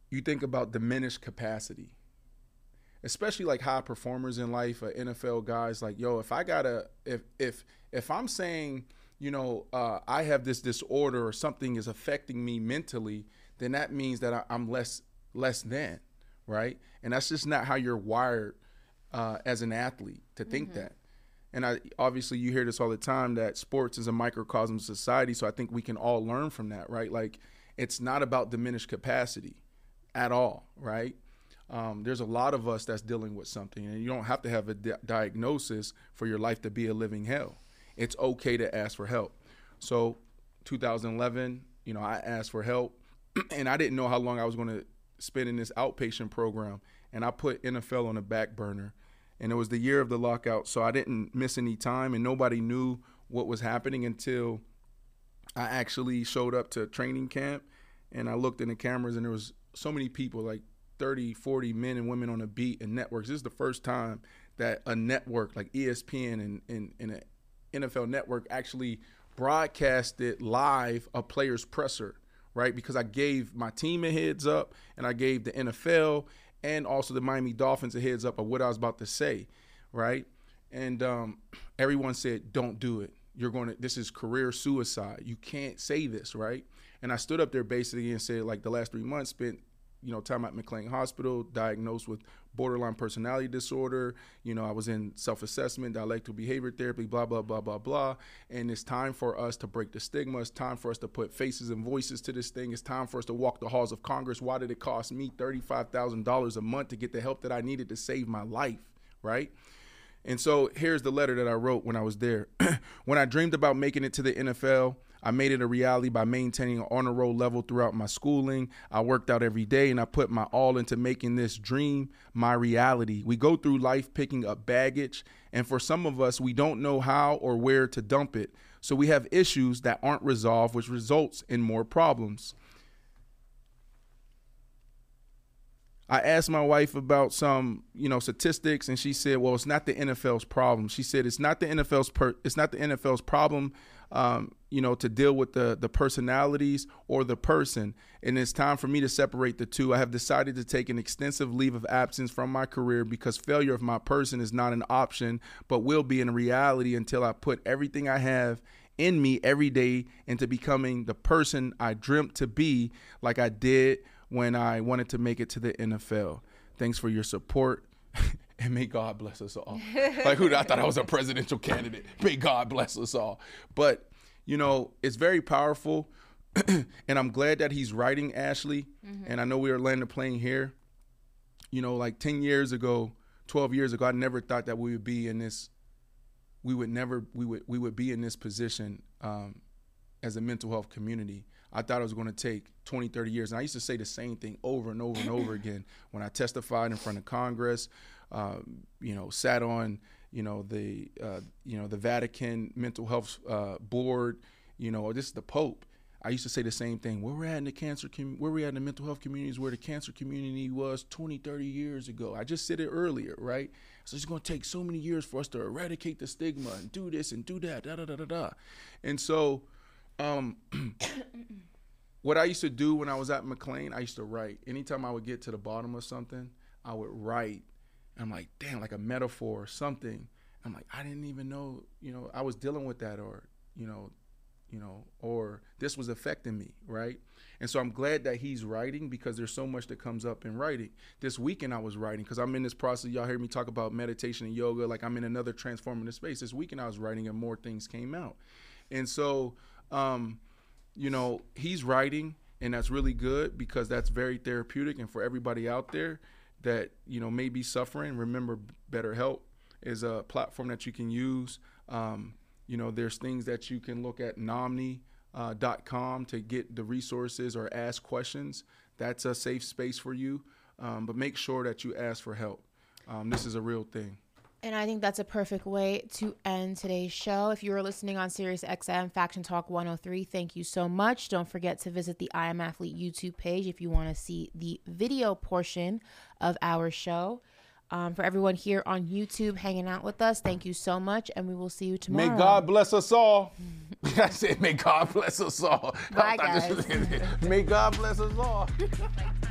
you think about diminished capacity. Especially like high performers in life, uh, NFL guys like, yo, if I gotta if if if I'm saying, you know, uh, I have this disorder or something is affecting me mentally, then that means that I, I'm less less than, right? And that's just not how you're wired uh, as an athlete to think that. And I obviously you hear this all the time that sports is a microcosm of society. So I think we can all learn from that, right? Like it's not about diminished capacity at all, right? Um, there's a lot of us that's dealing with something, and you don't have to have a di- diagnosis for your life to be a living hell. It's okay to ask for help. So, 2011, you know, I asked for help, and I didn't know how long I was going to spend in this outpatient program, and I put NFL on the back burner. And it was the year of the lockout, so I didn't miss any time, and nobody knew what was happening until I actually showed up to training camp and I looked in the cameras and there was so many people like 30, 40 men and women on a beat and networks. This is the first time that a network like ESPN and, and, and an NFL network actually broadcasted live a player's presser, right? Because I gave my team a heads up and I gave the NFL and also the Miami Dolphins a heads up of what I was about to say, right? And um, everyone said, don't do it. You're going to, this is career suicide. You can't say this, right? And I stood up there basically and said, like, the last three months spent, you know, time at McLean Hospital, diagnosed with borderline personality disorder. You know, I was in self assessment, dialectical behavior therapy, blah, blah, blah, blah, blah. And it's time for us to break the stigma. It's time for us to put faces and voices to this thing. It's time for us to walk the halls of Congress. Why did it cost me $35,000 a month to get the help that I needed to save my life, right? And so here's the letter that I wrote when I was there. when I dreamed about making it to the NFL, I made it a reality by maintaining an honor roll level throughout my schooling. I worked out every day and I put my all into making this dream my reality. We go through life picking up baggage, and for some of us, we don't know how or where to dump it. So we have issues that aren't resolved, which results in more problems. I asked my wife about some, you know, statistics, and she said, "Well, it's not the NFL's problem." She said, "It's not the NFL's per- it's not the NFL's problem, um, you know, to deal with the the personalities or the person, and it's time for me to separate the two. I have decided to take an extensive leave of absence from my career because failure of my person is not an option, but will be in reality until I put everything I have." In me every day into becoming the person I dreamt to be, like I did when I wanted to make it to the NFL. Thanks for your support. and may God bless us all. like who I thought I was a presidential candidate. May God bless us all. But you know, it's very powerful. and I'm glad that he's writing Ashley. And I know we are landing the plane here. you know, like 10 years ago, 12 years ago, I never thought that we would be in this, we would never, we would, we would be in this position um, as a mental health community. I thought it was going to take 20, 30 years. And I used to say the same thing over and over and over again when I testified in front of Congress, uh, you know, sat on, you know, the, uh, you know, the Vatican Mental Health uh, Board, you know, this is the Pope. I used to say the same thing. Where we're at in the cancer, com- where we're at in the mental health communities, where the cancer community was 20, 30 years ago. I just said it earlier, right? So it's going to take so many years for us to eradicate the stigma and do this and do that, da da da da da. And so, um, what I used to do when I was at McLean, I used to write. Anytime I would get to the bottom of something, I would write. I'm like, damn, like a metaphor or something. I'm like, I didn't even know, you know, I was dealing with that or, you know, you know, or this was affecting me, right? And so I'm glad that he's writing because there's so much that comes up in writing. This weekend I was writing because I'm in this process. Y'all hear me talk about meditation and yoga, like I'm in another transformative space. This weekend I was writing and more things came out. And so, um, you know, he's writing and that's really good because that's very therapeutic. And for everybody out there that, you know, may be suffering, remember BetterHelp is a platform that you can use. Um, you know, there's things that you can look at nomni.com uh, to get the resources or ask questions. That's a safe space for you. Um, but make sure that you ask for help. Um, this is a real thing. And I think that's a perfect way to end today's show. If you are listening on Sirius XM Faction Talk 103, thank you so much. Don't forget to visit the I Am Athlete YouTube page if you want to see the video portion of our show. Um, for everyone here on YouTube hanging out with us, thank you so much, and we will see you tomorrow. May God bless us all. I said, may God bless us all. Bye, guys. may God bless us all.